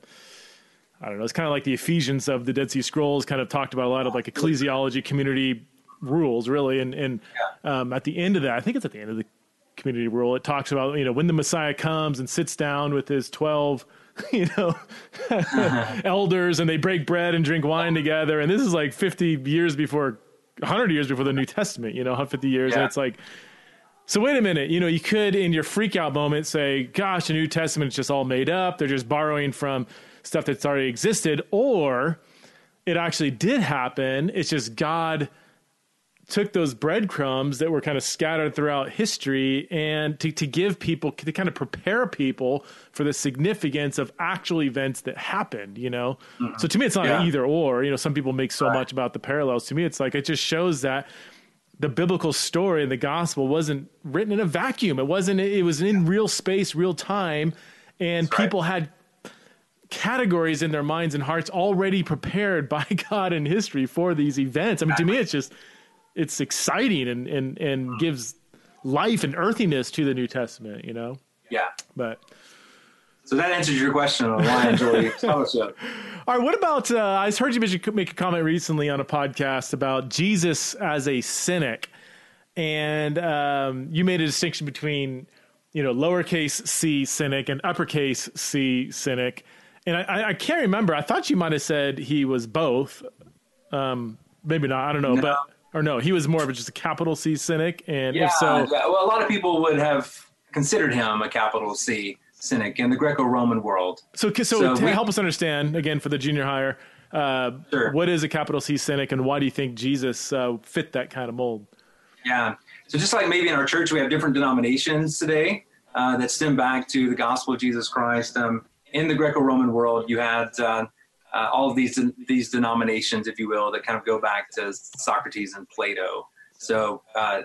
I don't know, it's kind of like the Ephesians of the Dead Sea Scrolls, kind of talked about a lot of like ecclesiology, community rules, really. And and um, at the end of that, I think it's at the end of the community rule, it talks about you know when the Messiah comes and sits down with his twelve. You know, uh-huh. elders, and they break bread and drink wine together. And this is like 50 years before, 100 years before the New Testament, you know, 50 years. And it's like, So wait a minute, you know, you could in your freak out moment say, gosh, the New Testament is just all made up. They're just borrowing from stuff that's already existed. Or it actually did happen. It's just God took those breadcrumbs that were kind of scattered throughout history and to, to give people to kind of prepare people for the significance of actual events that happened you know mm-hmm. so to me it's not yeah. either or you know some people make so right. much about the parallels to me it's like it just shows that the biblical story and the gospel wasn't written in a vacuum it wasn't it was in real space real time and That's people right. had categories in their minds and hearts already prepared by God in history for these events. I mean, to me, it's just it's exciting and and and gives life and earthiness to the New Testament. You know. Yeah. But. So that answers your question on why I enjoy fellowship. All right. What about? Uh, I heard you make a comment recently on a podcast about Jesus as a cynic, and um, you made a distinction between, you know, lowercase c cynic and uppercase c cynic. And I, I can't remember. I thought you might have said he was both. Um, maybe not. I don't know. No. But or no, he was more of just a capital C cynic. And yeah, if so, well, a lot of people would have considered him a capital C cynic in the Greco-Roman world. So, so, so to we, help us understand again for the junior higher, uh, sure. what is a capital C cynic, and why do you think Jesus uh, fit that kind of mold? Yeah. So just like maybe in our church we have different denominations today uh, that stem back to the gospel of Jesus Christ. Um, in the Greco-Roman world, you had uh, all of these these denominations, if you will, that kind of go back to Socrates and Plato. So uh,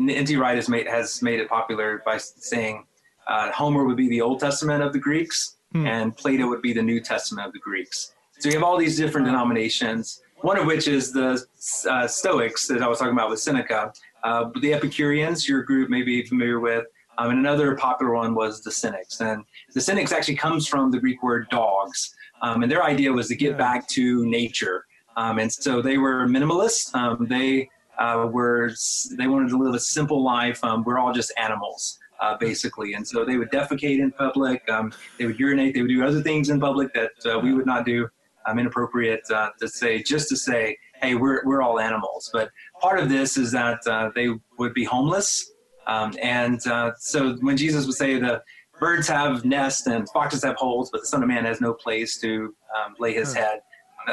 N.T. Wright has made has made it popular by saying uh, Homer would be the Old Testament of the Greeks, hmm. and Plato would be the New Testament of the Greeks. So you have all these different denominations. One of which is the uh, Stoics that I was talking about with Seneca. Uh, the Epicureans, your group may be familiar with. Um, and another popular one was the Cynics. And the Cynics actually comes from the Greek word dogs. Um, and their idea was to get back to nature. Um, and so they were minimalists. Um, they uh, were they wanted to live a simple life. Um, we're all just animals, uh, basically. And so they would defecate in public. Um, they would urinate. They would do other things in public that uh, we would not do. Um, inappropriate uh, to say just to say, hey, we're we're all animals. But part of this is that uh, they would be homeless. and uh, so when Jesus would say the birds have nests and foxes have holes, but the Son of Man has no place to um, lay his head.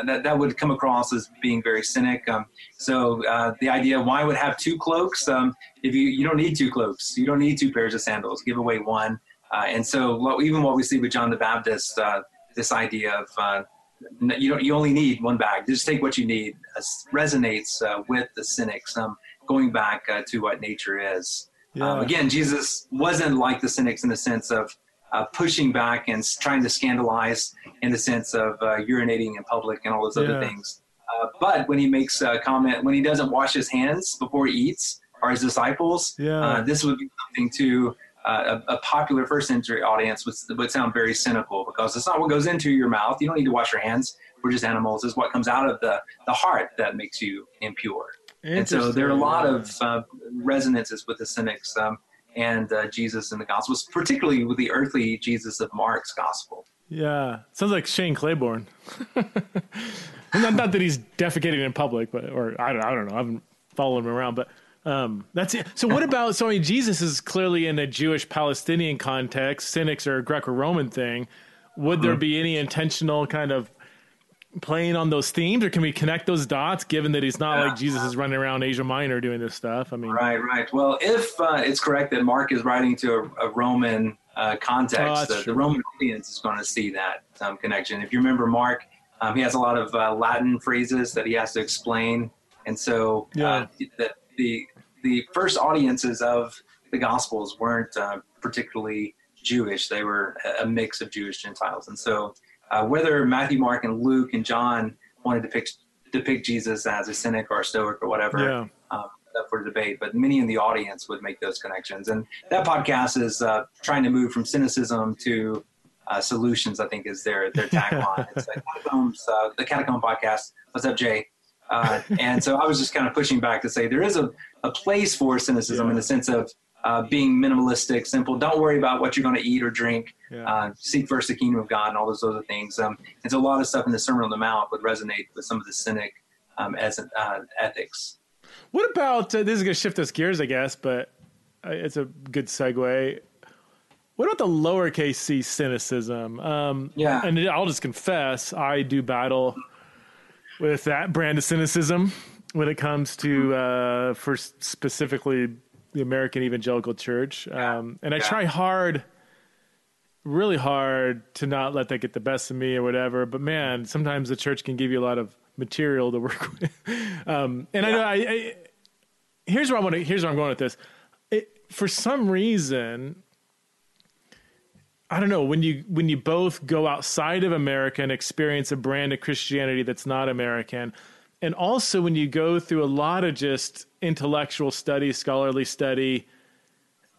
That, that would come across as being very cynic. Um, so uh, the idea, why would have two cloaks? Um, if you you don't need two cloaks, you don't need two pairs of sandals. Give away one. Uh, and so even what we see with John the Baptist, uh, this idea of uh, you don't you only need one bag. Just take what you need. resonates uh, with the cynics. Um, going back uh, to what nature is. Um, yeah. Um, again, Jesus wasn't like the cynics in the sense of uh, pushing back and trying to scandalize in the sense of uh, urinating in public and all those other yeah. things. Uh, but when he makes a comment, when he doesn't wash his hands before he eats, or his disciples, yeah. Uh, this would be something to uh, a, a, popular first century audience would, would sound very cynical because it's not what goes into your mouth. You don't need to wash your hands. We're just animals. It's what comes out of the, the heart that makes you impure. And so there are a lot of uh, resonances with the cynics um, and uh, Jesus in the Gospels, particularly with the earthly Jesus of Mark's Gospel. Yeah, sounds like Shane Claiborne. not, not, that he's defecating in public, but or I don't, I don't know. I haven't followed him around, but um, that's it. So what about? So I mean, Jesus is clearly in a Jewish Palestinian context. Cynics are a Greco-Roman thing. Would there mm-hmm. be any intentional kind of playing on those themes, or can we connect those dots? Given that he's not yeah. like Jesus is running around Asia Minor doing this stuff. I mean, right, right. Well, if uh, it's correct that Mark is writing to a, a Roman uh, context, oh, the, the, Roman audience is going to see that um, connection. If you remember, Mark, um, he has a lot of uh, Latin phrases that he has to explain, and so uh, yeah. the, the the first audiences of the Gospels weren't uh, particularly Jewish; they were a mix of Jewish Gentiles, and so uh, whether Matthew, Mark, and Luke and John wanted to depict, depict Jesus as a cynic or a stoic or whatever, yeah. um, up for debate. But many in the audience would make those connections. And that podcast is uh, trying to move from cynicism to uh, solutions. I think is their their tagline. it's like Catacombs, uh, the Catacomb podcast. What's up, Jay? Uh, and so I was just kind of pushing back to say there is a, a place for cynicism yeah. in the sense of uh, being minimalistic, simple. Don't worry about what you're going to eat or drink. Yeah. Uh, seek first the kingdom of God and all those other things. Um, and so a lot of stuff in the Sermon on the Mount would resonate with some of the cynic um, as uh, ethics. What about uh, this is going to shift us gears, I guess, but it's a good segue. What about the lowercase c cynicism? Um, Yeah. And I'll just confess, I do battle with that brand of cynicism when it comes to, uh, for specifically the American Evangelical Church. Um, and I Yeah. try hard, really hard, to not let that get the best of me or whatever. But man, sometimes the church can give you a lot of material to work with. Um, and I know I, I here's where I want to. Here's where I'm going with this. It, for some reason, I don't know when you when you both go outside of America and experience a brand of Christianity that's not American, and also when you go through a lot of just intellectual study, scholarly study.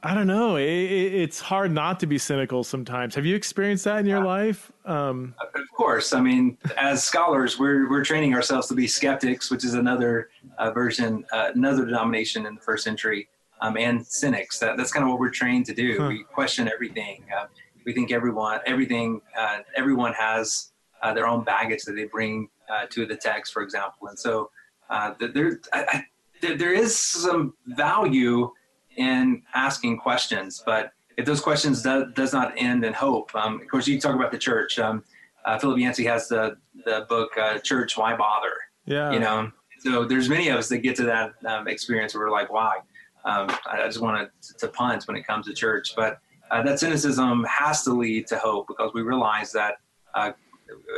I don't know. It, it, it's hard not to be cynical sometimes. Have you experienced that in your life? Um, Of course, I mean, as scholars, we're we're training ourselves to be skeptics, which is another uh, version, uh, another denomination in the first century, um, and cynics. That, that's kind of what we're trained to do. Huh. We question everything. Uh, we think everyone, everything, uh, everyone has uh, their own baggage that they bring uh, to the text, for example. And so uh, there, I, I, there, is some value in asking questions, but if those questions do, does not end in hope, um, of course, you talk about the church. Um, uh, Philip Yancey has the the book uh, "Church, Why Bother?" yeah. You know, so there's many of us that get to that um, experience where we're like, "Why?" Um, I, I just want to to punt when it comes to church, but uh, that cynicism has to lead to hope because we realize that uh,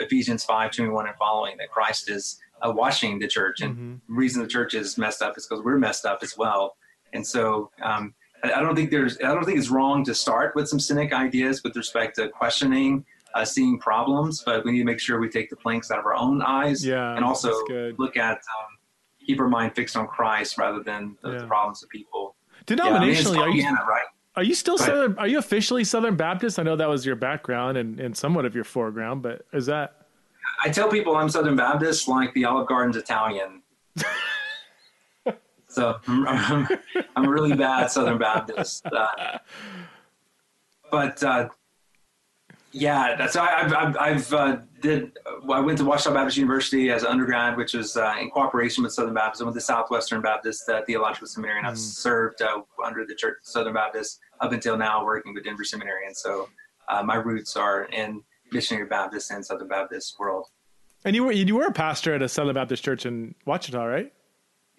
Ephesians five twenty one and following that Christ is uh, washing the church, and Mhm. the reason the church is messed up is because we're messed up as well. And so um, I, I don't think there's I don't think it's wrong to start with some cynic ideas with respect to questioning, uh, seeing problems, but we need to make sure we take the planks out of our own eyes Yeah. and also look at um, keep our mind fixed on Christ rather than the, the problems of people. Yeah, I mean, are you right? Are you still. Southern? Are you officially Southern Baptist? I know that was your background and, and somewhat of your foreground, but is that? I tell people I'm Southern Baptist like the Olive Garden's Italian. so I'm, I'm a really bad Southern Baptist. Uh, but uh, yeah, that's I, I've, I've, I've uh, did. I went to Ouachita Baptist University as an undergrad, which was uh, in cooperation with Southern Baptist. I went to Southwestern Baptist uh, Theological Seminary, and I've Mm. served uh, under the Church Southern Baptist up until now, working with Denver Seminary. And so uh, my roots are in missionary Baptist and Southern Baptist world. And you were you were a pastor at a Southern Baptist church in Wichita, right?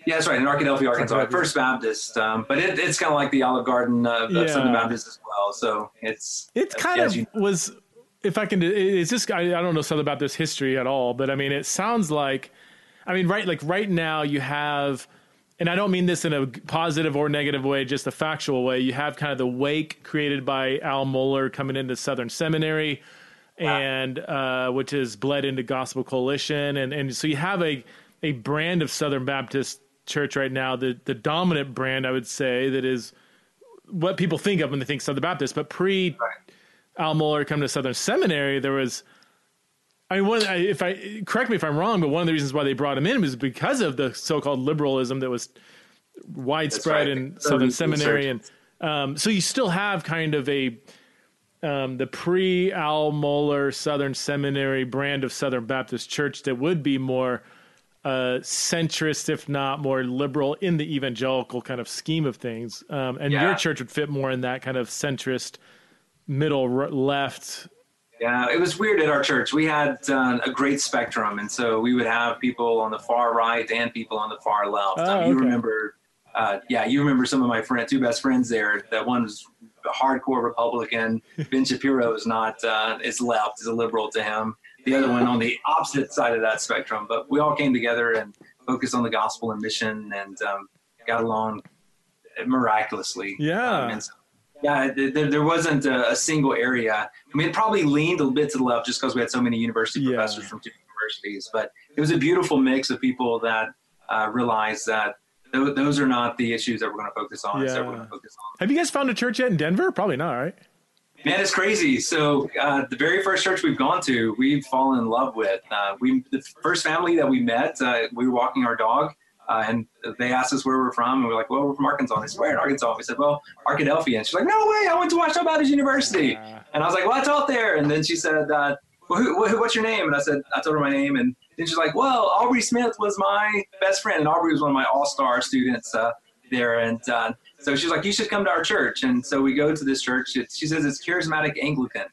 Yeah, that's right. In Arkadelphia, Arkansas. First Baptist, um, but it, it's kind of like the Olive Garden of, Yeah. Southern Baptist as well. So it's It kind of you- was. If I can, it's just I, I don't know Southern Baptist history at all, but I mean it sounds like, I mean right like right now you have, and I don't mean this in a positive or negative way, just a factual way. You have kind of the wake created by Al Mohler coming into Southern Seminary, and uh, which is bled into Gospel Coalition, and and so you have a a brand of Southern Baptist Church right now, the the dominant brand I would say that is what people think of when they think Southern Baptist, but pre Al Mohler come to Southern Seminary, there was. I mean, one, I- if I correct me if I'm wrong, but one of the reasons why they brought him in was because of the so-called liberalism that was widespread right. in The Southern Seminary, and um, so you still have kind of a um, the pre Al Mohler Southern Seminary brand of Southern Baptist Church that would be more uh, centrist, if not more liberal, in the evangelical kind of scheme of things. Um, and Yeah. your church would fit more in that kind of centrist, middle r- left. Yeah, it was weird at our church. We had uh, a great spectrum, and so we would have people on the far right and people on the far left. Oh, Um, you okay. remember, uh, yeah, you remember some of my friend, two best friends there. That one was a hardcore Republican. ben Shapiro is not uh, is left, is a liberal to him. The other one on the opposite side of that spectrum. But we all came together and focused on the gospel and mission, and um, got along miraculously. Yeah. Um, so yeah, there, there wasn't a, a single area. I mean, it probably leaned a little bit to the left just because we had so many university Yeah. professors from two universities. But it was a beautiful mix of people that uh, realized that th- those are not the issues that we're going to focus on. Yeah. going to focus on. Have you guys found a church yet in Denver? Probably not, right? Man, it's crazy. So uh, the very first church we've gone to, we've fallen in love with. Uh, we the first family that we met, uh, we were walking our dog. Uh, and they asked us where we're from, and we're like, "Well, we're from Arkansas." And they said, "Where in Arkansas?" We said, "Well, Arkadelphia." And she's like, "No way! I went to Ouachita Baptist University." Uh, And I was like, "Well, I taught there." And then she said, uh, well, who, who, "What's your name?" And I said, "I told her my name." And then she's like, "Well, Aubrey Smith was my best friend, and Aubrey was one of my all-star students uh, there." And uh, so she's like, you should come to our church. And so we go to this church. It's, she says it's charismatic Anglican.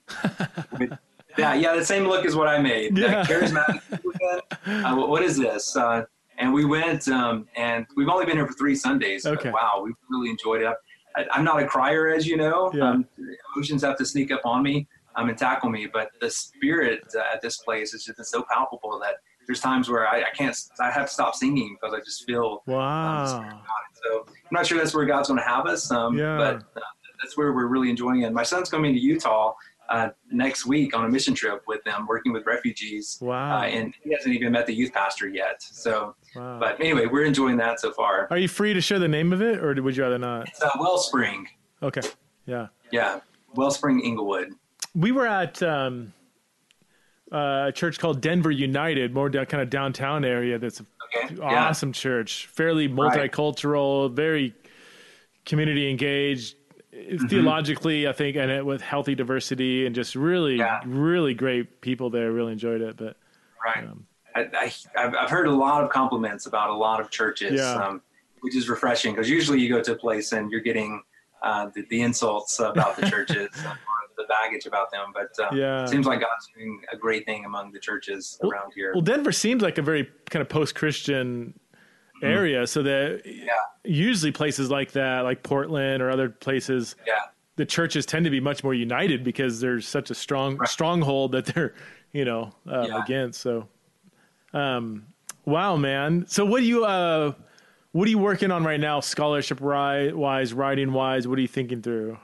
yeah, yeah, the same look as what I made. Yeah. Uh, charismatic Anglican. Uh, what- what is this? Uh, and we went, um, and we've only been here for three Sundays. Okay. wow, we really enjoyed it. I, I'm not a crier, as you know. Yeah. Um, emotions have to sneak up on me um, and tackle me, but the spirit uh, at this place is just so palpable that there's times where I, I can't, I have to stop singing because I just feel Wow. so I'm not sure that's where God's going to have us, um, Yeah. but uh, that's where we're really enjoying it. My son's coming to Utah uh, next week on a mission trip with them, working with refugees, Wow. uh, and he hasn't even met the youth pastor yet. So, wow. but anyway, we're enjoying that so far. Are you free to share the name of it, or would you rather not? It's uh, Wellspring, Okay. Yeah. yeah, Wellspring Englewood. We were at um, uh, a church called Denver United, more down, kind of downtown area. That's an Okay, yeah, awesome church, fairly multicultural, very community engaged. Mm-hmm. Theologically, I think, and it, with healthy diversity and just really, Yeah. really great people there. Really enjoyed it. But right. um, I, I, I've I've heard a lot of compliments about a lot of churches, Yeah. um, which is refreshing because usually you go to a place and you're getting uh, the, the insults about the churches the baggage about them. But uh, Yeah. it seems like God's doing a great thing among the churches Well- around here. Well, Denver seems like a very kind of post-Christian Mm-hmm. area, so that usually places like that, like Portland or other places, yeah, the churches tend to be much more united because there's such a strong Right. stronghold that they're, you know, uh, Yeah. against. So, um, wow, man. So, what do you, uh, what are you working on right now, scholarship wise, writing wise? What are you thinking through?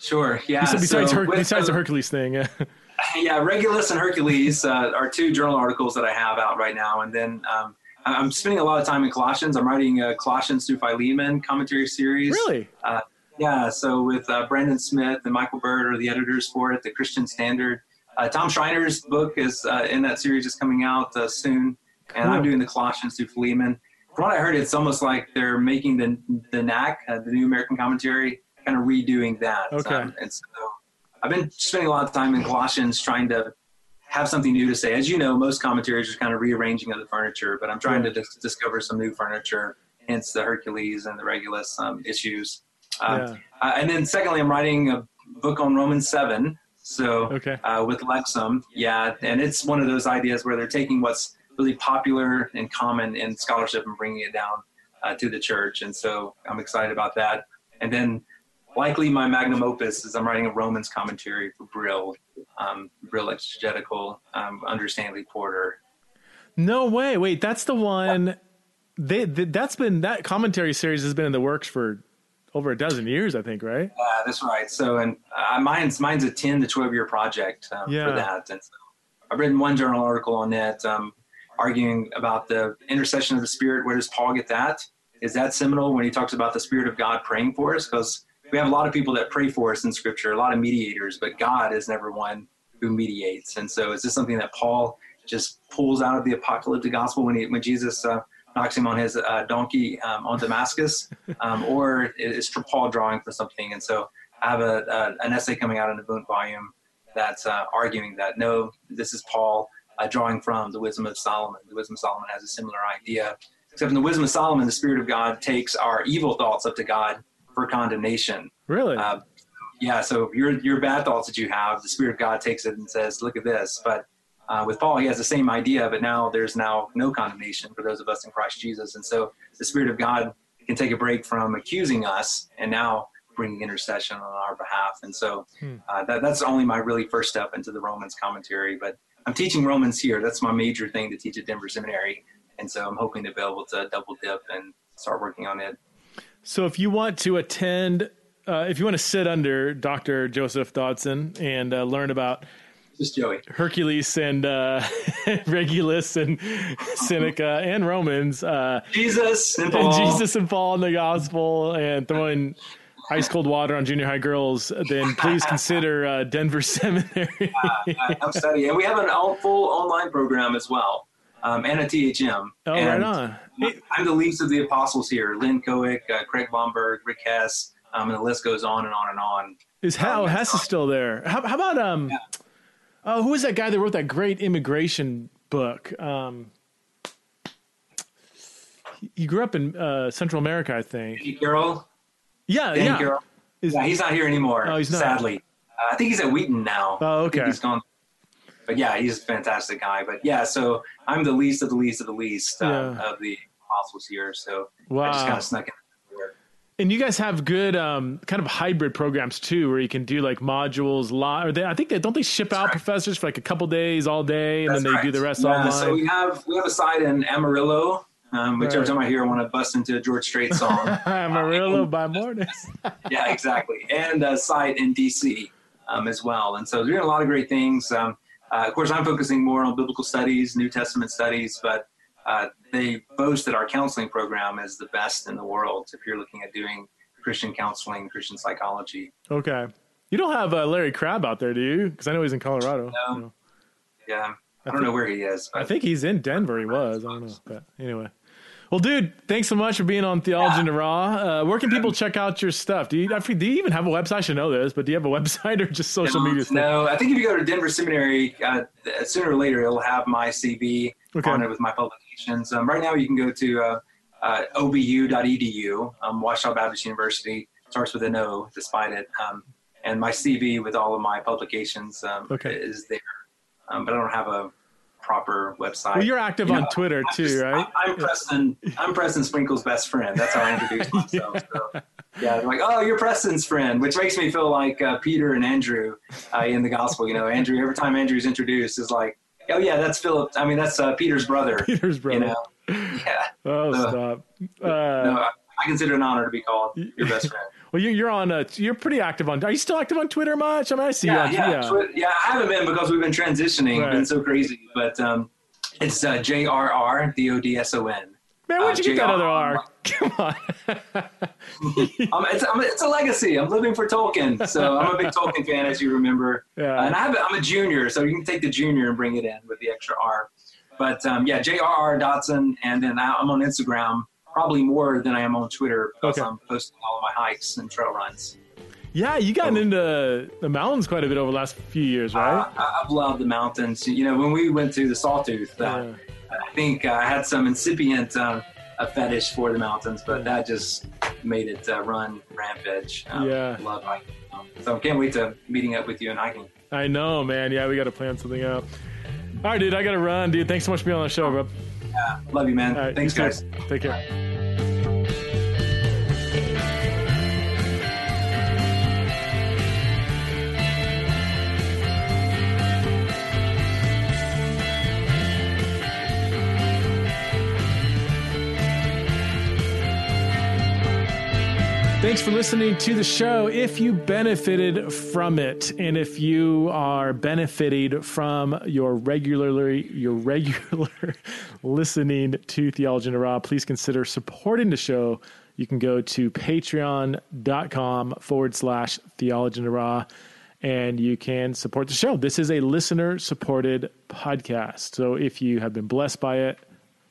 Sure. Yeah. Besides, besides, so Her- besides the Hercules thing, yeah, yeah. Regulus and Hercules uh, are two journal articles that I have out right now, and then um, I'm spending a lot of time in Colossians. I'm writing a Colossians through Philemon commentary series. really? Yeah, so with uh, Brandon Smith and Michael Bird are the editors for it, the Christian Standard. Uh, Tom Schreiner's book is uh, in that series is coming out uh, soon, and I'm doing the Colossians through Philemon. From what I heard, it's almost like they're making the the NAC, uh, the New American Commentary, kind of redoing that. Um, and so I've been spending a lot of time in Colossians trying to have something new to say. As you know, most commentaries are kind of rearranging of the furniture, but I'm trying to dis- discover some new furniture, hence the Hercules and the Regulus um, issues. Um, yeah. uh, and then secondly, I'm writing a book on Romans 7. So Okay. uh, with Lexham, yeah, and it's one of those ideas where they're taking what's really popular and common in scholarship and bringing it down uh, to the church. And so I'm excited about that. And then likely my magnum opus is I'm writing a Romans commentary for Brill, um, Brill Exegetical um, under Stanley Porter. No way. Wait, that's the one. They, th that's been that commentary series has been in the works for over a dozen years, I think. Right? Uh, that's right. So, and uh, mine's mine's a ten to twelve year project um, Yeah. for that. And so I've written one journal article on it, um, arguing about the intercession of the Spirit. Where does Paul get that? Is that seminal when he talks about the Spirit of God praying for us? Because we have a lot of people that pray for us in Scripture, a lot of mediators, but God is never one who mediates. And so, is this something that Paul just pulls out of the apocalyptic gospel when he when Jesus uh, knocks him on his uh, donkey um, on Damascus, um, or is Paul drawing for something? And so, I have a, a an essay coming out in the Boone volume that's uh, arguing that no, this is Paul uh, drawing from the Wisdom of Solomon. The Wisdom of Solomon has a similar idea, except in the Wisdom of Solomon, the Spirit of God takes our evil thoughts up to God for condemnation. Really? Uh, yeah, so your your bad thoughts that you have, the Spirit of God takes it and says, "Look at this." But uh, with Paul, he has the same idea, but now there's now no condemnation for those of us in Christ Jesus, and so the Spirit of God can take a break from accusing us and now bringing intercession on our behalf. And so Hmm. uh, that, that's only my really first step into the Romans commentary. But I'm teaching Romans here. That's my major thing to teach at Denver Seminary, and so I'm hoping to be able to double dip and start working on it. So if you want to attend, uh, if you want to sit under Dr. Joseph Dodson and uh, learn about Just Joey. Hercules and uh, Regulus and Seneca and Romans, uh, Jesus and and Paul. Jesus and Paul in the gospel and throwing ice cold water on junior high girls, then please consider uh, Denver Seminary. I- I'm studying, and we have an all, full online program as well, um, and a THM. oh, and right on. Hey, I'm the least of the apostles here: Lynn Cohick, uh, Craig Blomberg, Rick Hess, um, and the list goes on and on and on. Is how Oh, that's Hess is still there? How, how about um? Oh, who was that guy that wrote that great immigration book? Um, he- grew up in uh, Central America, I think. Pete Carroll. Yeah, yeah. Carroll. Is- yeah, he's not here anymore. Oh, he's not. Sadly, uh, I think he's at Wheaton now. Oh, okay. he's gone. But yeah, he's a fantastic guy. But yeah, so I'm the least of the least of the least um, Yeah. of the apostles here. So I just kind of snuck in. And you guys have good um, kind of hybrid programs too, where you can do like modules live. Or they, I think they don't they ship out right. professors for like a couple days all day, and That's then they right. do the rest yeah, online. So we have we have a site in Amarillo. Um, which every time I hear, I want to bust into a George Strait song. Amarillo by morning. yeah, exactly. And a site in DC um, as well. And so we're doing a lot of great things. Um, uh, of course, I'm focusing more on biblical studies, New Testament studies, but uh, they boast that our counseling program is the best in the world if you're looking at doing Christian counseling, Christian psychology. okay. You don't have uh, Larry Crabb out there, do you? Because I know he's in Colorado. No. You know. Yeah, I don't know where he is, I think he's in Denver. He was. I don't know. But anyway. Well, dude, thanks so much for being on Theology in the Raw. Uh, where can people check out your stuff? Do you, I do you even have a website? I should know this, but do you have a website or just social media stuff? No, I think if you go to Denver Seminary, uh, sooner or later it'll have my CV Okay. on it with my publications. Um, right now, you can go to uh, uh, obu.edu, um, Baptist University. Starts with an O, despite it. Um, and my CV with all of my publications um, Okay. is there. Um, but I don't have a proper website. Well, you're active You on know, Twitter I'm too, just- right? I, am Preston. I'm Preston Sprinkle's best friend. That's how I introduce myself. So, yeah, they're like, oh, you're Preston's friend, which makes me feel like uh, Peter and Andrew uh, in the gospel. You know, Andrew. Every time Andrew's introduced, is like, oh yeah, that's Philip. I mean, that's uh, Peter's brother. Peter's brother. You know, yeah. Oh, Uh, stop. Uh, No, I I consider it an honor to be called your best friend. Well, you, you're on. Uh, you're pretty active on. Are you still active on Twitter much? I mean, I see Yeah, you on. yeah, Twi- yeah. I haven't been because we've been transitioning. Right. Been so crazy, but um, it's uh, J R R D O D S O N. Man, where'd uh, you get that other R? Come on. Um, it's, I'm, it's a legacy. I'm living for Tolkien, so I'm a big Tolkien fan, as you remember. Yeah. and I have, I'm a junior, so you can take the junior and bring it in with the extra R. But um, yeah, J.R.R. Dodson, and then I- I'm on Instagram probably more than I am on Twitter because Okay. I'm posting all of my hikes and trail runs. yeah, you gotten into the mountains quite a bit over the last few years, right? I, I've loved the mountains. You know, when we went to the Sawtooth, uh, Yeah. I think I had some incipient uh, a fetish for the mountains, but that just made it uh, run rampage. Um, Yeah. love hiking. Um, so I can't wait to meeting up with you and hiking. I know, man. Yeah, we got to plan something out. All right, dude. I got to run, dude. Thanks so much for being on the show, bro. Yeah, Love you, man. Right, Thanks, too. guys. Take care. Thanks for listening to the show. If you benefited from it, and if you are benefiting from your regularly your regular listening to Theology in the Raw, please consider supporting the show. You can go to patreon.com forward slash theology in the raw and you can support the show. This is a listener supported podcast. So if you have been blessed by it,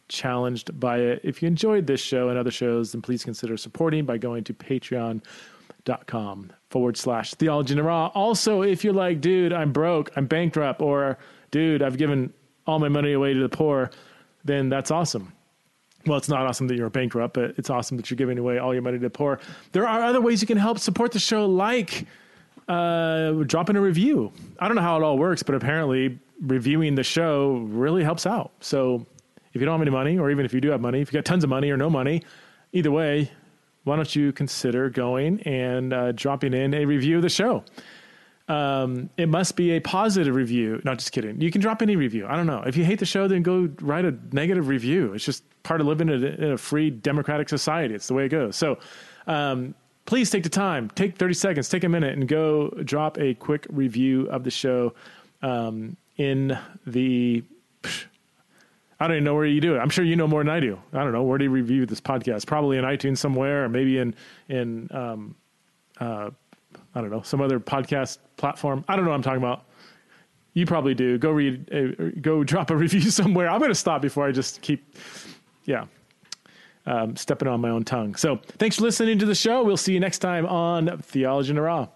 challenged by it. If you enjoyed this show and other shows, then please consider supporting by going to patreon.com forward slash theology in the raw. Also, if you're like, dude, I'm broke, I'm bankrupt, or dude, I've given all my money away to the poor, then that's awesome. Well, it's not awesome that you're bankrupt, but it's awesome that you're giving away all your money to the poor. There are other ways you can help support the show, like uh, dropping a review. I don't know how it all works, but apparently reviewing the show really helps out. So if you don't have any money, or even if you do have money, if you got tons of money or no money, either way, why don't you consider going and uh, dropping in a review of the show? Um, it must be a positive review. No, just kidding. You can drop any review. I don't know. If you hate the show, then go write a negative review. It's just part of living in a, in a free democratic society. It's the way it goes. So, um, please take the time, take 30 seconds, take a minute and go drop a quick review of the show, um, in the, I don't even know where you do it. I'm sure you know more than I do. I don't know. Where do you review this podcast? Probably in iTunes somewhere, or maybe in, in, um, uh, I don't know, some other podcast platform. I don't know what I'm talking about. You probably do. Go read, uh, go drop a review somewhere. I'm going to stop before I just keep, yeah, um, stepping on my own tongue. So thanks for listening to the show. We'll see you next time on Theology in the Raw.